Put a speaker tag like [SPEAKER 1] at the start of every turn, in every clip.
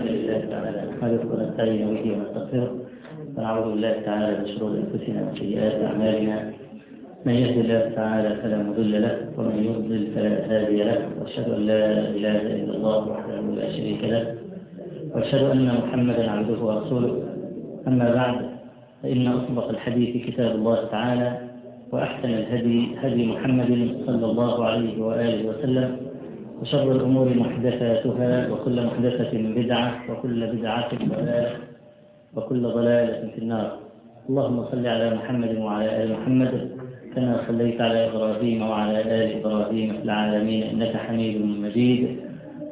[SPEAKER 1] الحمد لله تعالى نحمده ونستعين به ونستغفره ونعوذ بالله تعالى من شرور أنفسنا وسيئات أعمالنا. من يهد الله تعالى فلا مضل له ومن يضلل فلا هادي له. وأشهد أن لا إله إلا الله وحده لا شريك له. وأشهد أن محمدا عبده ورسوله. أما بعد فإن أصدق الحديث كتاب الله تعالى وأحسن الهدي هدي محمد صلى الله عليه وآله وسلم. وشر الأمور محدثاتها وكل محدثة بدعة وكل بدعة ضلالة وكل ضلالة في النار. اللهم صل على محمد وعلى آل محمد كما صليت على إبراهيم وعلى آل إبراهيم في العالمين إنك حميد مجيد.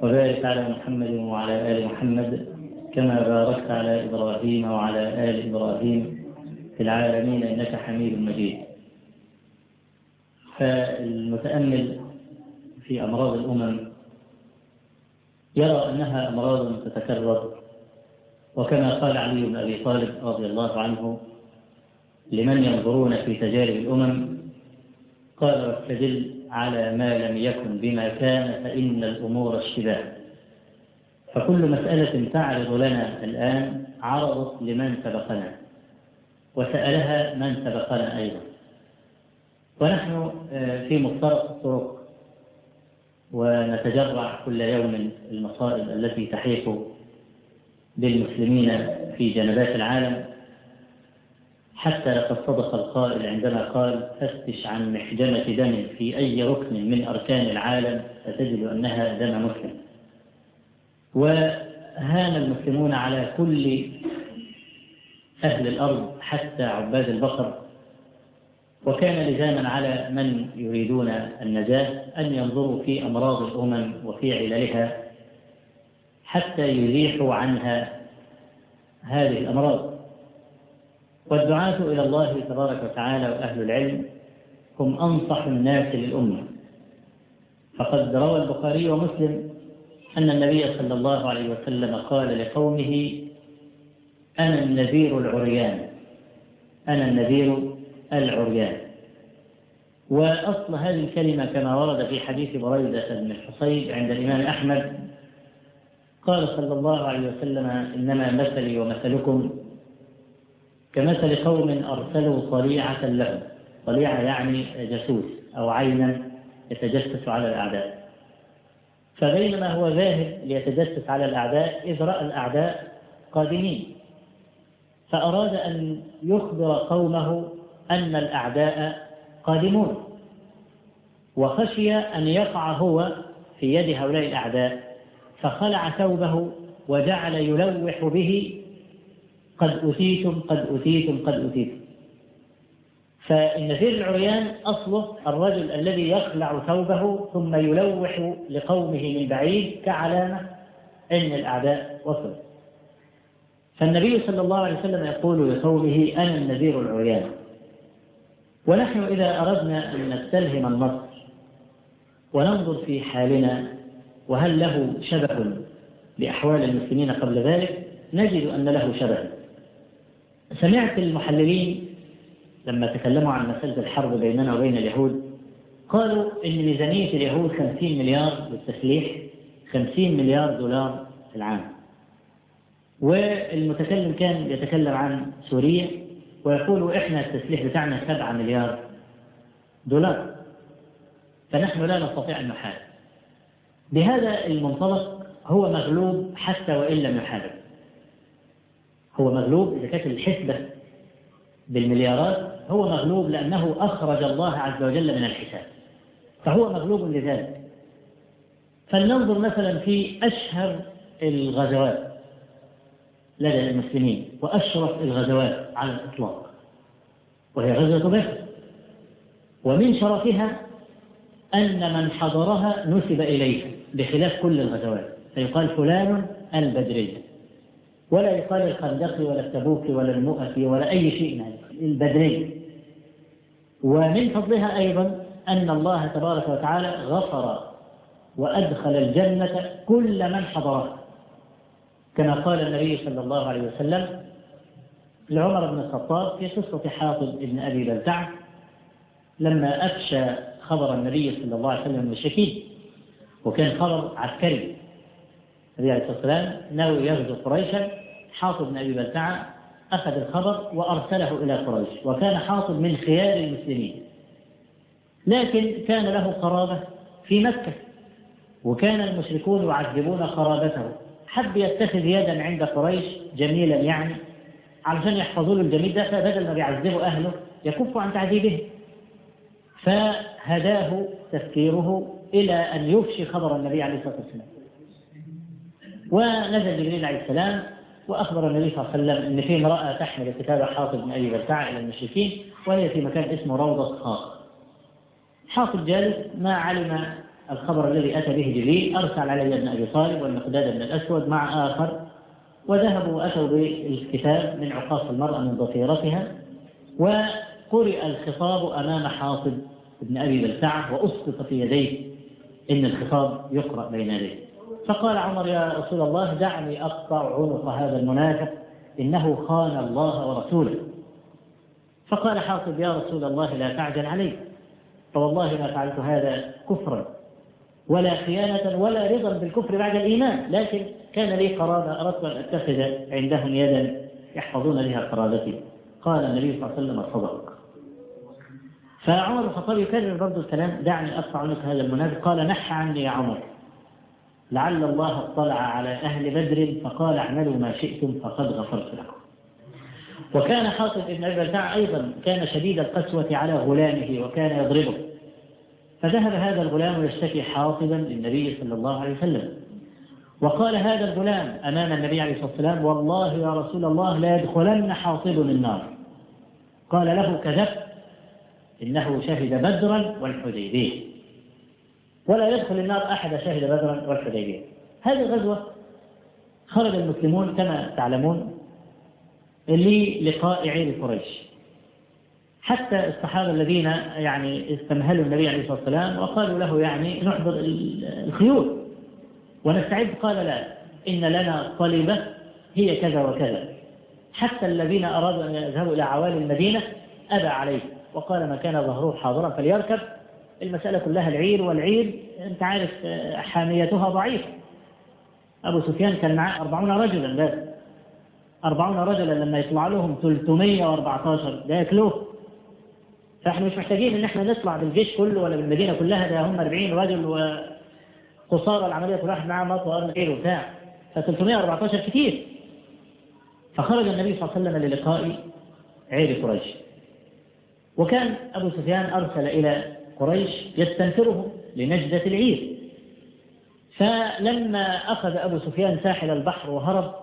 [SPEAKER 1] وبارك على محمد وعلى آل محمد كما باركت على إبراهيم وعلى آل إبراهيم في العالمين إنك حميد مجيد. فالمتأمل في أمراض الأمم. يرى أنها أمراض تتكرر. وكما قال علي بن أبي طالب رضي الله عنه لمن ينظرون في تجارب الأمم؟ قال واستدل على ما لم يكن بما كان فإن الأمور اشتباه فكل مسألة تعرض لنا الآن عرضت لمن سبقنا وسألها من سبقنا أيضا. ونحن في مفترق الطرق ونتجرع كل يوم المصائب التي تحيط بالمسلمين في جنبات العالم حتى لقد صدق القائل عندما قال فتش عن محجمة دم في أي ركن من أركان العالم فتجد أنها دم مسلم. وهان المسلمون على كل أهل الأرض حتى عباد البقر وكان لزاما على من يريدون النجاة أن ينظروا في أمراض الأمم وفي عللها حتى يزيحوا عنها هذه الأمراض. والدعاة إلى الله تبارك وتعالى وأهل العلم هم أنصح الناس للأمة. فقد روى البخاري ومسلم أن النبي صلى الله عليه وسلم قال لقومه أنا النذير العريان أنا النذير العريان. وأصل هذه الكلمة كما ورد في حديث بريدة بن الحصيب عند الإمام أحمد قال صلى الله عليه وسلم إنما مثلي ومثلكم كمثل قوم أرسلوا طليعة لهم. طليعة يعني جاسوس أو عينا يتجسس على الأعداء. فبينما هو ذاهب ليتجسس على الأعداء إذ رأى الأعداء قادمين. فأراد أن يخبر قومه أن الأعداء قادمون وخشي أن يقع هو في يد هؤلاء الأعداء فخلع ثوبه وجعل يلوح به قد أتيتم قد أتيتم قد أتيتم فالنذير العريان أصله الرجل الذي يخلع ثوبه ثم يلوح لقومه من بعيد كعلامة أن الأعداء وصلوا. فالنبي صلى الله عليه وسلم يقول لقومه أنا النذير العريان. ونحن إذا أردنا أن نستلهم النصر وننظر في حالنا وهل له شبه بأحوال المسلمين قبل ذلك؟ نجد أن له شبه. سمعت المحللين لما تكلموا عن مسألة الحرب بيننا وبين اليهود قالوا إن ميزانية اليهود 50 مليار للتسليح 50 مليار دولار في العام. والمتكلم كان يتكلم عن سوريا ويقول إحنا التسليح بتاعنا 7 مليار دولار. فنحن لا نستطيع أن نحارب. بهذا المنطلق هو مغلوب حتى وإن لم يحارب. هو مغلوب إذا كانت الحسبة بالمليارات هو مغلوب لأنه أخرج الله عز وجل من الحساب. فهو مغلوب لذلك. فلننظر مثلا في أشهر الغزوات. لدى المسلمين وأشرف الغزوات على الإطلاق. وهي غزوة بدر. ومن شرفها أن من حضرها نسب إليه بخلاف كل الغزوات. فيقال فلان البدري. ولا يقال الخندق ولا التبوك ولا المؤتي ولا أي شيء من البدري. ومن فضلها أيضا أن الله تبارك وتعالى غفر وأدخل الجنة كل من حضرها. كما قال النبي صلى الله عليه وسلم لعمر بن الخطاب في قصة حاطب بن أبي بلتع لما أفشى خبر النبي صلى الله عليه وسلم الشكيد وكان خبر عسكري. النبي عليه الصلاة والسلام ناوي يغزو قريشا حاطب بن أبي بلتعة أخذ الخبر وأرسله إلى قريش وكان حاطب من خيار المسلمين. لكن كان له قرابة في مكة وكان المشركون يعذبون قرابته. حب يتخذ يدا عند قريش جميلا يعني علشان يحفظوا له الجميل ده فبدل ما بيعذبوا أهله يكف عن تعذيبه. فهداه تفكيره إلى أن يفشي خبر النبي عليه الصلاة والسلام. ونزل جبريل عليه السلام وأخبر النبي صلى الله عليه وسلم أن في امرأة تحمل كتاب حاطب بن أبي بلتع إلى المشركين وهي في مكان اسمه روضة خاص حاطب جالس ما علم الخبر الذي أتى به جبريل أرسل علي ابن أبي طالب والمقداد بن الأسود مع آخر وذهبوا وأتوا بالكتاب من عقاص المرأة من ضفيرتها وقرئ الخطاب أمام حاطب بن أبي بلتعة وأسقط في يديه إن الخطاب يقرأ بين يديه. فقال عمر يا رسول الله دعني أقطع عنق هذا المنافق إنه خان الله ورسوله. فقال حاطب يا رسول الله لا تعجل علي فوالله ما فعلت هذا كفرا. ولا خيانة ولا رضا بالكفر بعد الإيمان. لكن كان لي قرابة أردت أن أتخذ عندهم يدا يحفظون بها قرابتي. قال النبي صلى الله عليه وسلم صدق فعمر الخطاب يكرر برضه الكلام دعني أقطع عنك هذا المنافق. قال نح عني يا عمر. لعل الله اطلع على أهل بدر فقال اعملوا ما شئتم فقد غفرت لكم. وكان حاطب بن أبي أيضا كان شديد القسوة على غلامه وكان يضربه. فذهب هذا الغلام يشتكي حاطبا للنبي صلى الله عليه وسلم. وقال هذا الغلام أمام النبي عليه الصلاة والسلام والله يا رسول الله لا يدخلن حاطب النار قال له كذبت إنه شهد بدرا والحديبية. ولا يدخل النار أحد شهد بدرا والحديبية. هذه الغزوة خرج المسلمون كما تعلمون للقاء عير قريش. حتى الصحابة الذين يعني استمهلوا النبي عليه الصلاة والسلام وقالوا له يعني نحضر الخيول. ونستعد. قال لا. إن لنا طلبة هي كذا وكذا. حتى الذين أرادوا أن يذهبوا إلى عوالي المدينة أبى عليه. وقال ما كان ظهره حاضرا فليركب. المسألة كلها العير والعير. أنت عارف حاميتها ضعيفة. أبو سفيان كان معاه أربعون رجلا. بس أربعون رجلا لما يطلع لهم 314 ده يكلوه فاحنا مش محتاجين إن إحنا نطلع بالجيش كله ولا بالمدينة كلها ده هم 40 رجل وقصارى العملية كل واحد معاه مطوى وقرن عير وبتاع. ف 314 كتير. فخرج النبي صلى الله عليه وسلم للقاء عير قريش. وكان أبو سفيان أرسل إلى قريش يستنفره لنجدة العير. فلما أخذ أبو سفيان ساحل البحر وهرب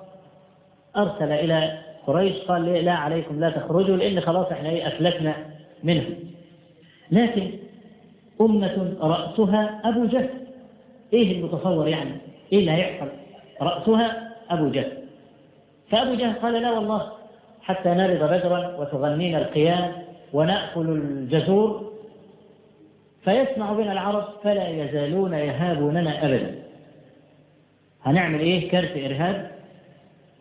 [SPEAKER 1] أرسل إلى قريش قال لا عليكم لا تخرجوا لأن خلاص إحنا إيه أفلتنا. منه لكن أمة رأسها أبو جهل. إيه المتصور يعني؟ إيه اللي هيحصل؟ رأسها أبو جهل. فأبو جهل قال لا والله حتى نرد بدرا وتغنينا القيام ونأكل الجزور. فيسمع بنا العرب فلا يزالون يهابوننا أبدا. هنعمل إيه؟ كارت إرهاب.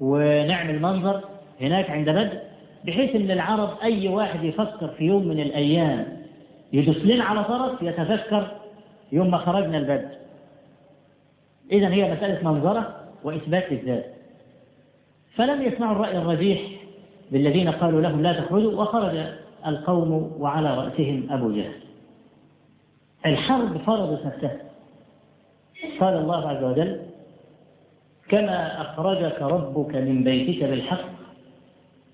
[SPEAKER 1] ونعمل منظر هناك عند بدر. بحيث إن العرب أي واحد يفكر في يوم من الأيام يدوس لنا على طرف يتذكر يوم ما خرجنا البدر اذا هي مسألة منظرة وإثبات الذات. فلم يسمعوا الرأي الرجيح بالذين قالوا لهم لا تخرجوا وخرج القوم وعلى رأسهم أبو جهل. الحرب فرضت نفسها. قال الله عز وجل كما أخرجك ربك من بيتك بالحق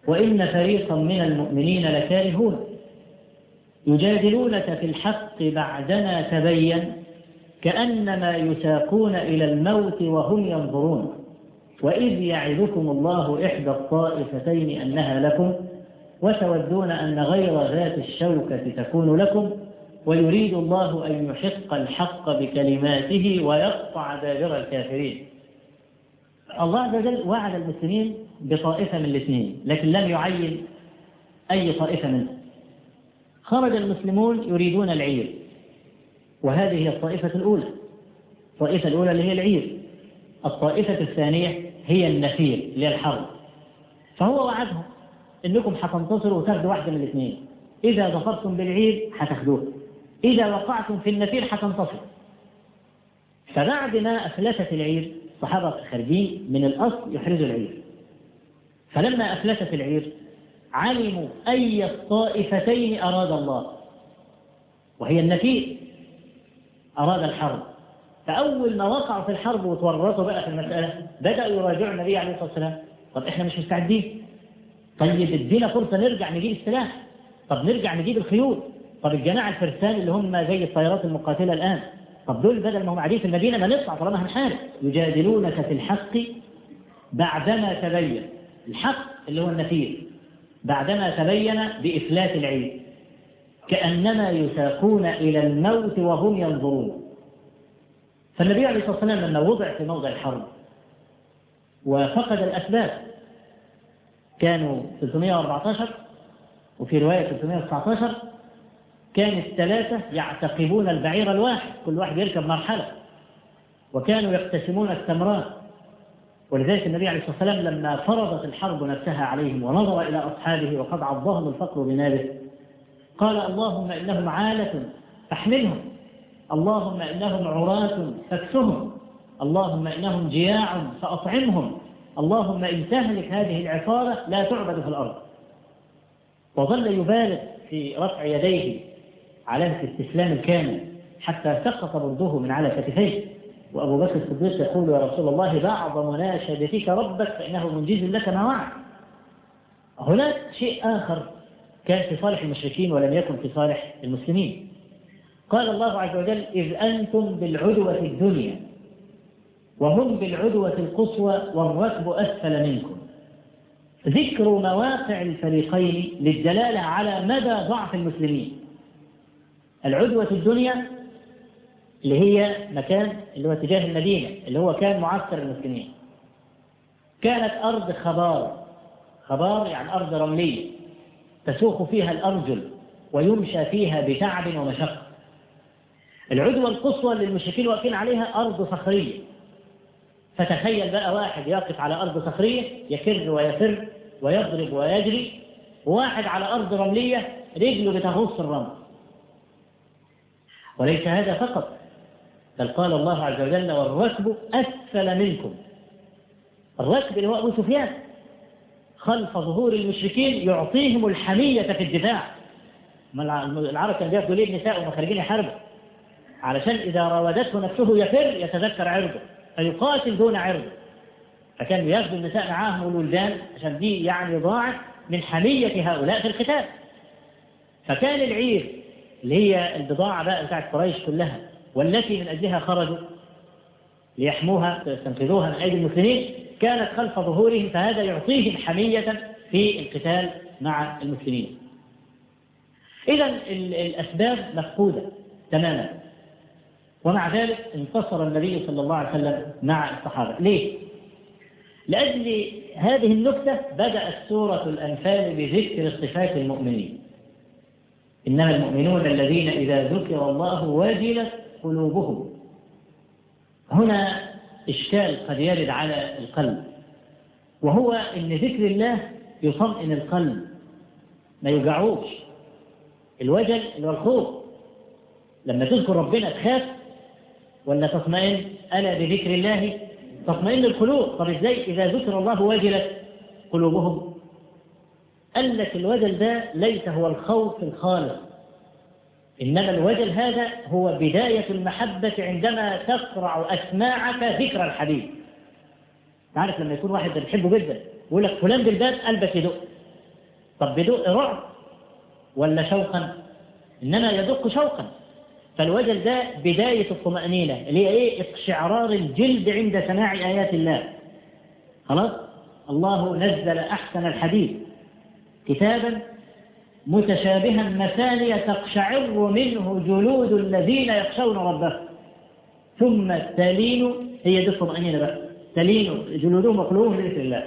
[SPEAKER 1] وإن فريقا من المؤمنين لكارهون. يجادلونك في الحق بعدما تبين كأنما يساقون إلى الموت وهم ينظرون. وإذ يعدكم الله إحدى الطائفتين أنها لكم وتودون أن غير ذات الشوكة تكون لكم ويريد الله أن يحق الحق بكلماته ويقطع دابر الكافرين. الله عز وجل وعد المسلمين بطائفة من الاثنين لكن لم يعين أي طائفة منهم. خرج المسلمون يريدون العير وهذه هي الطائفة الأولى. الطائفة الأولى اللي هي العير. الطائفة الثانية هي النفير اللي هي الحرب. فهو وعدهم إنكم هتنتصروا وتاخدوا واحدة من الاثنين. إذا ظفرتم بالعير هتاخدوه إذا وقعتم في النفير هتنتصروا فبعد ما أفلتت العير الصحابة خارجين من الأصل يحرزوا العير. فلما أفلتت العير علموا أي الطائفتين أراد الله. وهي النفير أراد الحرب. فأول ما وقعوا في الحرب وتورطوا بقى في المسألة بدأوا يراجعوا النبي عليه الصلاة والسلام. طب إحنا مش مستعدين؟ طيب ادينا فرصة نرجع نجيب السلاح. طب نرجع نجيب الخيول. طب الجماعة الفرسان اللي هم زي الطيارات المقاتلة الآن طب دول بدل ما هم قاعدين في المدينة ما نطلع طالما هنحارب. يجادلونك في الحق بعدما تبين. الحق اللي هو النفير. بعدما تبين بإفلات العيد كأنما يساقون إلى الموت وهم ينظرون. فالنبي عليه الصلاة والسلام لما وضع في موضع الحرب وفقد الأسباب كانوا 314 وفي رواية 319 كان الثلاثة يعتقبون البعير الواحد كل واحد يركب مرحلة. وكانوا يقتسمون التمرات. ولذلك النبي عليه الصلاة والسلام لما فرضت الحرب نفسها عليهم ونظر إلى أصحابه وقد عضهم الفقر بنابه قال اللهم إنهم عالة فاحملهم اللهم إنهم عراة فاكسهم. اللهم إنهم جياع فأطعمهم. اللهم إن تهلك هذه العصارة لا تعبد في الأرض. وظل يبالغ في رفع يديه علامة الإستسلام الكامل حتى سقط برده من على كتفيه. وأبو بكر الصديق يقول يا رسول الله بعض مناشدتك ربك فإنه منجز لك ما وعد. هناك شيء آخر كان في صالح المشركين ولم يكن في صالح المسلمين. قال الله عز وجل إذ أنتم بالعدوة الدنيا وهم بالعدوة القصوى والركب أسفل منكم. ذكر مواقع الفريقين للدلالة على مدى ضعف المسلمين. العدوة الدنيا اللي هي مكان اللي هو اتجاه المدينة اللي هو كان معسكر المسلمين. كانت أرض خبار خبار يعني أرض رملية. تسوق فيها الأرجل ويمشى فيها بتعب ومشقة. العدوى القصوى اللي المشركين واقفين عليها أرض صخرية. فتخيل بقى واحد يقف على أرض صخرية يكر ويفر ويضرب ويجري وواحد على أرض رملية رجله بتغص الرمل. وليس هذا فقط. بل قال الله عز وجل والركب أسفل منكم. الركب اللي هو أبو سفيان خلف ظهور المشركين يعطيهم الحمية في الدفاع. العرب كانوا بياخدوا ليه النساء وهم خارجين يحاربوا؟ علشان إذا راودته نفسه يفر يتذكر عرضه فيقاتل دون عرضه. فكانوا ياخذوا النساء معاهم والولدان عشان دي يعني ضاعت من حمية هؤلاء في القتال. فكان العير اللي هي البضاعة بقى بتاعت قريش كلها والتي من أجلها خرجوا ليحموها ويستنقذوها من أيدي المسلمين. كانت خلف ظهورهم فهذا يعطيهم حمية في القتال مع المسلمين. إذا الأسباب مفقودة تماما. ومع ذلك انتصر النبي صلى الله عليه وسلم مع الصحابة. ليه؟ لأجل هذه النكتة بدأت سورة الأنفال بذكر صفات المؤمنين. إنما المؤمنون الذين إذا ذكر الله وجلت قلوبهم. هنا إشكال قد يرد على القلب وهو إن ذكر الله يطمئن القلب ما يوجعوش. الوجل اللي هو الخوف لما تذكر ربنا تخاف ولا تطمئن؟ ألا بذكر الله تطمئن القلوب؟ طب إزاي؟ إذا ذكر الله وجلت قلوبهم. قال لك الوجل ده ليس هو الخوف الخالص. إنما الوجل هذا هو بداية المحبة عندما تقرع أسماعك ذكر الحبيب تعرف لما يكون واحد بتحبه جدا يقول لك فلان بالباب قلبك يدق. طب بدق رعب ولا شوقا؟ إنما يدق شوقا. فالوجل ده بداية الطمأنينة اللي هي إيه؟ اقشعرار الجلد عند سماع آيات الله. خلاص؟ الله نزل أحسن الحديث. كتابا متشابها مثانية تقشعر منه جلود الذين يخشون ربهم ثم تلين هي دي الطمأنينة بقى. تلين جلودهم وقلوبهم بذكر الله.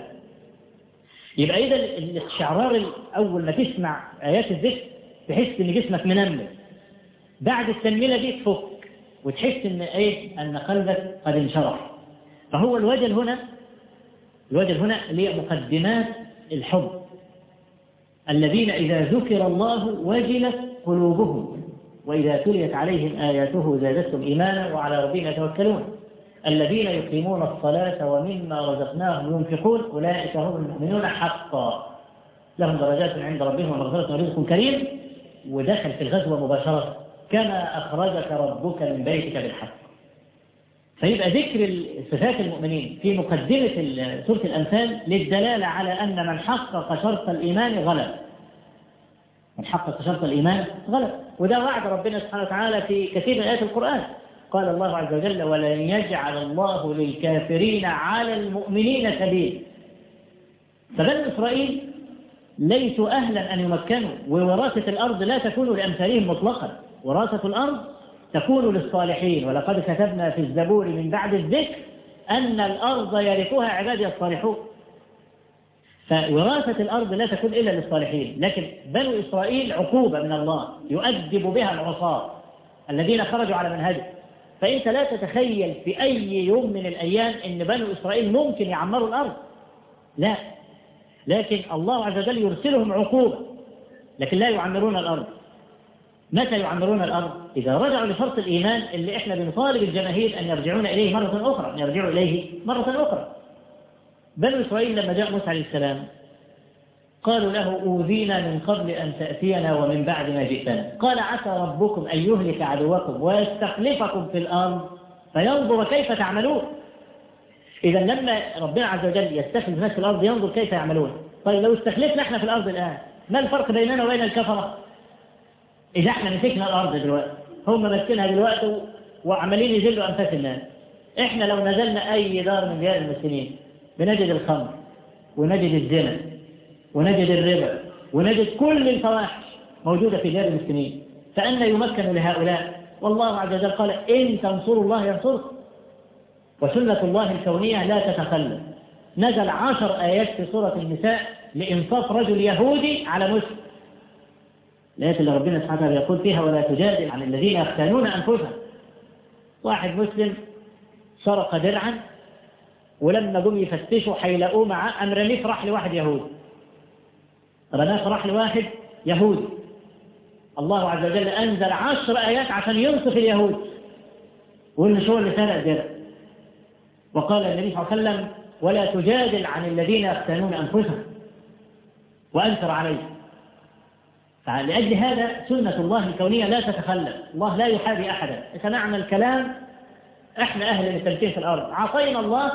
[SPEAKER 1] يبقى إذا الاستشعرار أول ما تسمع آيات الذكر تحس إن جسمك منمل. بعد التنميلة دي تفك وتحس إن إيه؟ أن قلبك قد انشرح. فهو الوجل هنا الوجل هنا اللي هي مقدمات الحب. الذين إذا ذكر الله وجلت قلوبهم وإذا تليت عليهم آياته زادتهم إيمانا وعلى ربهم يتوكلون. الذين يقيمون الصلاة ومما رزقناهم ينفقون أولئك هم المؤمنون حقا. لهم درجات عند ربهم ومغفرة ورزق كريم. ودخل في الغزوة مباشرة كما أخرجك ربك من بيتك بالحق. فيبقى ذكر صفات المؤمنين في مقدمة سورة الأنفال للدلالة على أن من حقق شرط الإيمان غلب. من حقق شرط الإيمان غلب. وده وعد ربنا سبحانه وتعالى في كثير من آيات القرآن. قال الله عز وجل ولن يجعل الله للكافرين على المؤمنين سبيل فبني إسرائيل ليسوا أهلا أن يمكنوا ووراثة الأرض لا تكون لأمثالهم مطلقا. وراثة الأرض تكون للصالحين. ولقد كتبنا في الزبور من بعد الذكر أن الأرض يرثها عبادي الصالحون. فوراثة الأرض لا تكون إلا للصالحين. لكن بنو إسرائيل عقوبة من الله يؤدب بها العصاة الذين خرجوا على منهجه. فأنت لا تتخيل في أي يوم من الأيام أن بنو إسرائيل ممكن يعمروا الأرض. لا. لكن الله عز وجل يرسلهم عقوبة لكن لا يعمرون الأرض. متى يعمرون الأرض إذا رجعوا لشرط الإيمان اللي إحنا بنطالب الجماهير أن يرجعون إليه مرة أخرى أن يرجعوا إليه مرة أخرى. بنو إسرائيل لما جاء موسى عليه السلام قالوا له أوذينا من قبل أن تأتينا ومن بعد ما جئتنا. قال عسى ربكم أن يهلك عدوكم ويستخلفكم في الأرض فينظر كيف تعملون. إذا لما ربنا عز وجل يستخلف الناس في الأرض ينظر كيف يعملون. طيب لو استخلفنا إحنا في الأرض الآن ما الفرق بيننا وبين الكفرة؟ إذا إحنا مسكنا الأرض دلوقتي هم ماسكينها دلوقتي وعمالين يذلوا أنفاس الناس. إحنا لو نزلنا أي دار من ديار المسلمين بنجد الخمر ونجد الزنا ونجد الربا ونجد كل الفواحش موجودة في ديار المسلمين فأن يمكن لهؤلاء. والله عز وجل قال إن تنصروا الله ينصركم. وسنة الله الكونية لا تتخلف. نزل عشر آيات في سورة النساء لإنصاف رجل يهودي على مسلم. الآيات اللي ربنا سبحانه وتعالى يقول فيها ولا تجادل عن الذين يختانون أنفسهم. واحد مسلم سرق درعا ولما جم يفتشوا هيلاقوه معاه رميه راح لواحد يهودي رماه راح لواحد يهودي الله عز وجل أنزل عشر آيات عشان ينصف اليهود. وإن شو اللي سرق درع؟ وقال النبي صلى الله عليه وسلم ولا تجادل عن الذين يختانون أنفسهم. وأنكر عليه. فلأجل هذا سنة الله الكونية لا تتخلف. الله لا يحابي أحدا. سمعنا الكلام إحنا أهل التمكين في الأرض. عصينا الله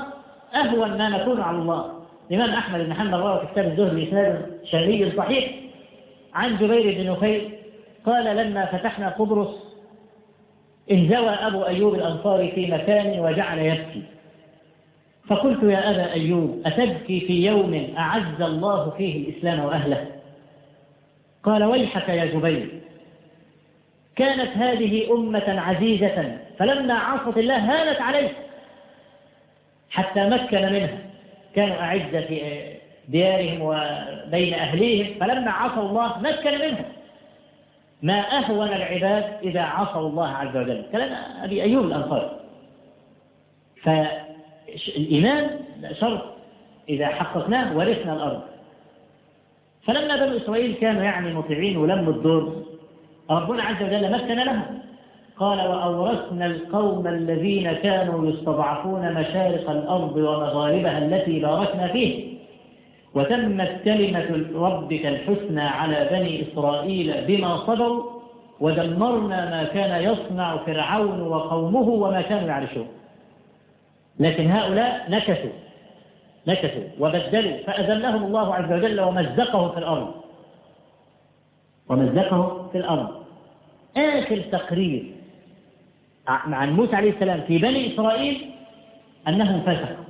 [SPEAKER 1] أهون ما نكون على الله. الإمام أحمد بن حنبل روى كتاب الزهد بإسناد شهري صحيح عن جبير بن نفيل قال لما فتحنا قبرص انزوى أبو أيوب الأنصاري في مكان وجعل يبكي. فقلت يا أبا أيوب أتبكي في يوم أعز الله فيه الإسلام وأهله؟ قال ويحك يا جبير. كانت هذه أمة عزيزة فلما عصت الله هانت عليه حتى مكن منها. كانوا أعزة في ديارهم وبين أهليهم فلما عصوا الله مكن منهم. ما أهون العباد إذا عصوا الله عز وجل. كلام أبي أيوب الأنصاري. فالإيمان شرط إذا حققناه ورثنا الأرض. فلما بنو إسرائيل كانوا يعني مطيعين ولموا الدور ربنا عز وجل مكن لهم. قال وأورثنا القوم الذين كانوا يستضعفون مشارق الأرض ومغاربها التي باركنا فيه. وتمت كلمة ربك الحسنى على بني إسرائيل بما صبروا ودمرنا ما كان يصنع فرعون وقومه وما كانوا يعرشون. لكن هؤلاء نكثوا. نكثوا وبدلوا فأذلهم الله عز وجل ومزقه في الأرض. ومزقه في الأرض. آخر تقرير عن موسى عليه السلام في بني إسرائيل أنهم فسقوا.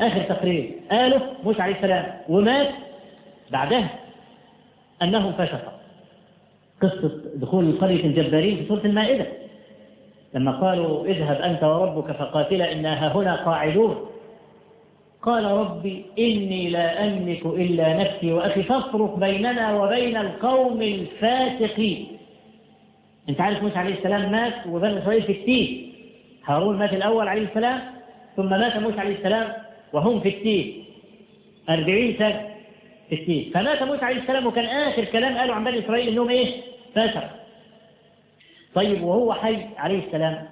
[SPEAKER 1] آخر تقرير قاله موسى عليه السلام ومات بعدها أنهم فسقوا. قصة دخول قرية الجبارين في سورة المائدة. لما قالوا اذهب أنت وربك فقاتلا إنا هنا قاعدون. قال ربي إني لا أملك إلا نفسي وأخي فافرق بيننا وبين القوم الفاسقين. أنت عارف موسى عليه السلام مات وبني إسرائيل في التيه هارون مات الأول عليه السلام ثم مات موسى عليه السلام وهم في التيه أربعين سنة في التيه فمات موسى عليه السلام وكان آخر كلام قالوا عن بني إسرائيل إنهم إيه فاسق طيب وهو حي عليه السلام.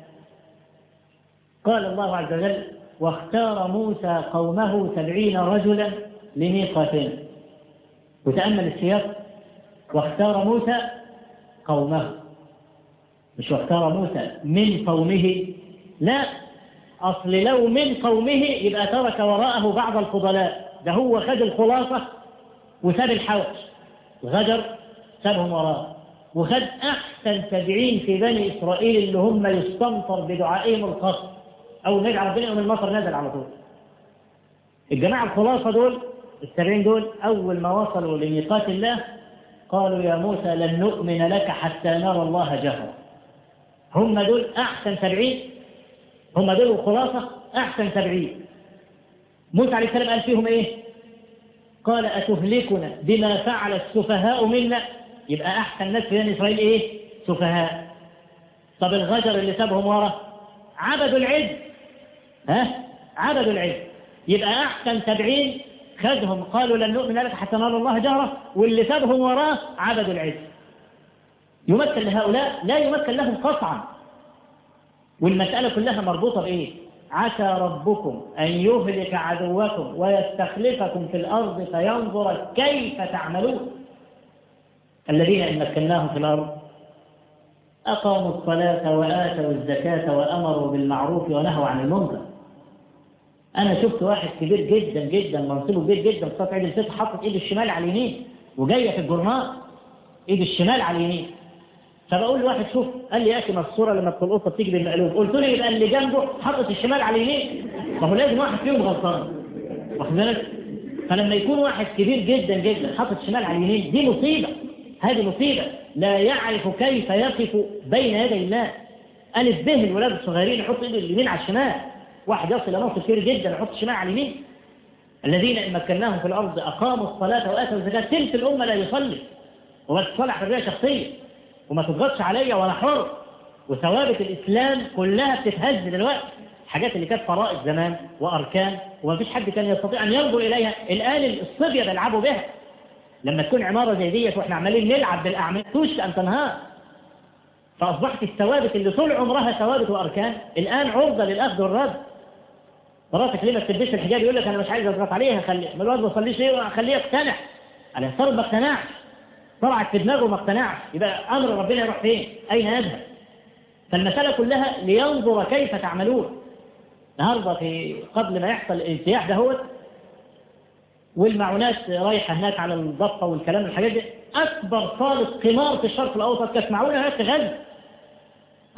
[SPEAKER 1] قال الله عز وجل واختار موسى قومه سبعين رجلا لميقاتنا وتأمل السياق؟ واختار موسى قومه. مش واختار موسى من قومه. لا أصل لو من قومه يبقى ترك وراءه بعض الفضلاء. ده هو خد الخلاصة وساب الحوش. غدر سابهم وراه وخد أحسن سبعين في بني إسرائيل اللي هم يستمطر بدعائهم القصر أو نجعل ربنا يوم المطر نزل على طول. الجماعة الخلاصة دول السبعين دول أول ما وصلوا لميقات الله قالوا يا موسى لن نؤمن لك حتى نرى الله جهرا. هم دول أحسن سبعين هم دول الخلاصة أحسن سبعين. موسى عليه السلام قال فيهم إيه؟ قال أتهلكنا بما فعل السفهاء منا؟ يبقى أحسن ناس في إسرائيل إيه؟ سفهاء. طب الغجر اللي سابهم ورا؟ عبدوا العز ها؟ عبدوا العز يبقى أحسن سبعين خدهم. قالوا لن نؤمن لك حتى نرى الله جهرة واللي سابهم وراه عبدوا العز يمثل لهؤلاء لا يمثل لهم قطعا. والمسألة كلها مربوطة بإيه؟ عسى ربكم أن يهلك عدوكم ويستخلفكم في الأرض فينظر كيف تعملون. الذين إن مكناهم في الأرض أقاموا الصلاة وآتوا الزكاة وأمروا بالمعروف ونهوا عن المنكر. أنا شفت واحد كبير جدا جدا منصبه كبير جدا في عيد الفطر حاطط إيده الشمال على اليمين وجاية في الجرنال إيده الشمال على اليمين. فبقول لواحد شوف قال لي يا أخي ما الصورة لما القطه بتيجي بالمقلوب. قلت له يبقى اللي جنبه حاطط الشمال على اليمين. ما هو لازم واحد فيهم غلطان. واخد بالك؟ فلما يكون واحد كبير جدا جدا حاطط الشمال على اليمين دي مصيبة. هذه مصيبة. لا يعرف كيف يقف بين يدي الله. ألف به الولاد الصغيرين يحط ايده اليمين على الشمال. واحد يصل إلى منصب كبير جدا يحط الشمال على اليمين. الذين إن مكناهم في الأرض أقاموا الصلاة وآتوا الزكاة تلك الأمة لا يصلي. وبتصلح حريه شخصيه وما تضغطش عليا ولا حر. وثوابت الإسلام كلها بتتهز دلوقتي. الحاجات اللي كانت فرائض زمان وأركان وما فيش حد كان يستطيع أن ينظر إليها. الآن الصبية بيلعبوا بها. لما تكون عمارة زي ديت وإحنا عمالين نلعب بالأعمال توشك أن تنهار. فأصبحت الثوابت اللي طول عمرها ثوابت وأركان. الآن عرضة للأخذ والرد. مراتك ليه ما تلبسش الحجاب؟ يقول لك أنا مش عايز أضغط عليها خلي ما الواد ما يصليش ليه خليه يقتنع. على صار ما اقتنعش. طلعت في دماغه ما اقتنعش. يبقى أمر ربنا يروح فين؟ أين يذهب فالمسألة كلها لينظر كيف تعملون. النهارده في قبل ما يحصل الانتياح دهوت والمعونات رايحة هناك على الضفة والكلام الحاجات دي أكبر صالة قمار في الشرق الأوسط. كانت معونة هناك في غزة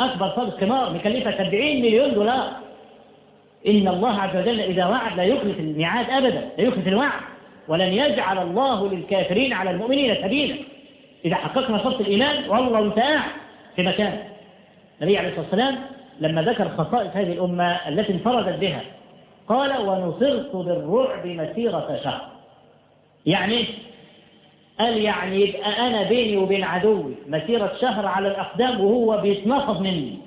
[SPEAKER 1] أكبر صالة قمار مكلفة 70 مليون دولار. إن الله عز وجل إذا وعد لا يخلف الميعاد أبدا لا يخلف الوعد. ولن يجعل الله للكافرين على المؤمنين سبيلا. إذا حققنا شرط الإيمان والله قاعد في مكان. النبي عليه الصلاة والسلام لما ذكر خصائص هذه الأمة التي انفردت بها قال ونصرت بالرعب مسيرة شهر. يعني قال يعني يبقى أنا بيني وبين عدوي مسيرة شهر على الأقدام وهو بيتنفض مني.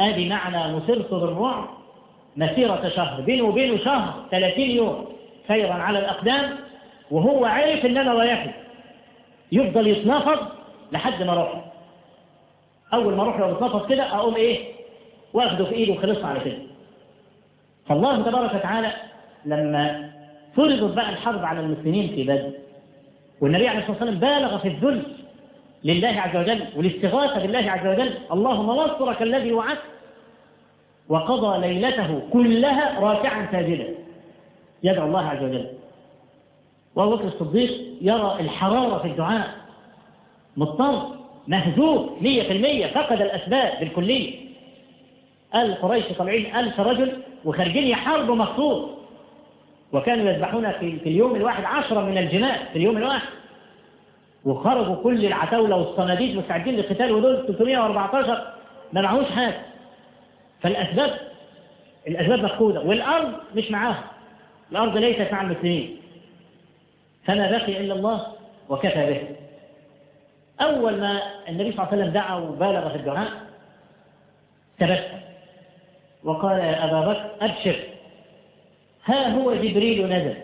[SPEAKER 1] هذه معنى نصرت بالرعب مسيرة شهر بينه وبينه شهر 30 يوم سيرا على الأقدام وهو عارف إن أنا رايح يفضل يتنفض لحد ما أروح أول ما أروح لو يتنفض كده أقوم إيه؟ وأخده في إيده وخلصنا على كده. فالله تبارك وتعالى لما فرضت بقى الحرب على المسلمين في بدر والنبي عليه الصلاة والسلام بالغ في الذل لله عز وجل والاستغاثة بالله عز وجل اللهم نصرك الذي وعدت وقضى ليلته كلها راكعا ساجدا. يدعو الله عز وجل. وابو بكر الصديق يرى الحرارة في الدعاء. مضطر مهزوم مية في المية فقد الأسباب بالكلية. قال قريش طالعين ألف رجل وخارجين يحاربوا مخصوص. وكانوا يذبحون في, في اليوم الواحد عشرة من الجمال في اليوم الواحد. وخرجوا كل العتاولة والصناديد مستعدين للقتال ودول 314 ما معهوش حاجة. فالأسباب الأسباب مفقودة والأرض مش معاها. الأرض ليست مع المسلمين. فما بقي إلا الله وكفى به. أول ما النبي صلى الله عليه وسلم دعا وبالغ في الدعاء تبسم. وقال يا أبا بكر أبشر. ها هو جبريل نزل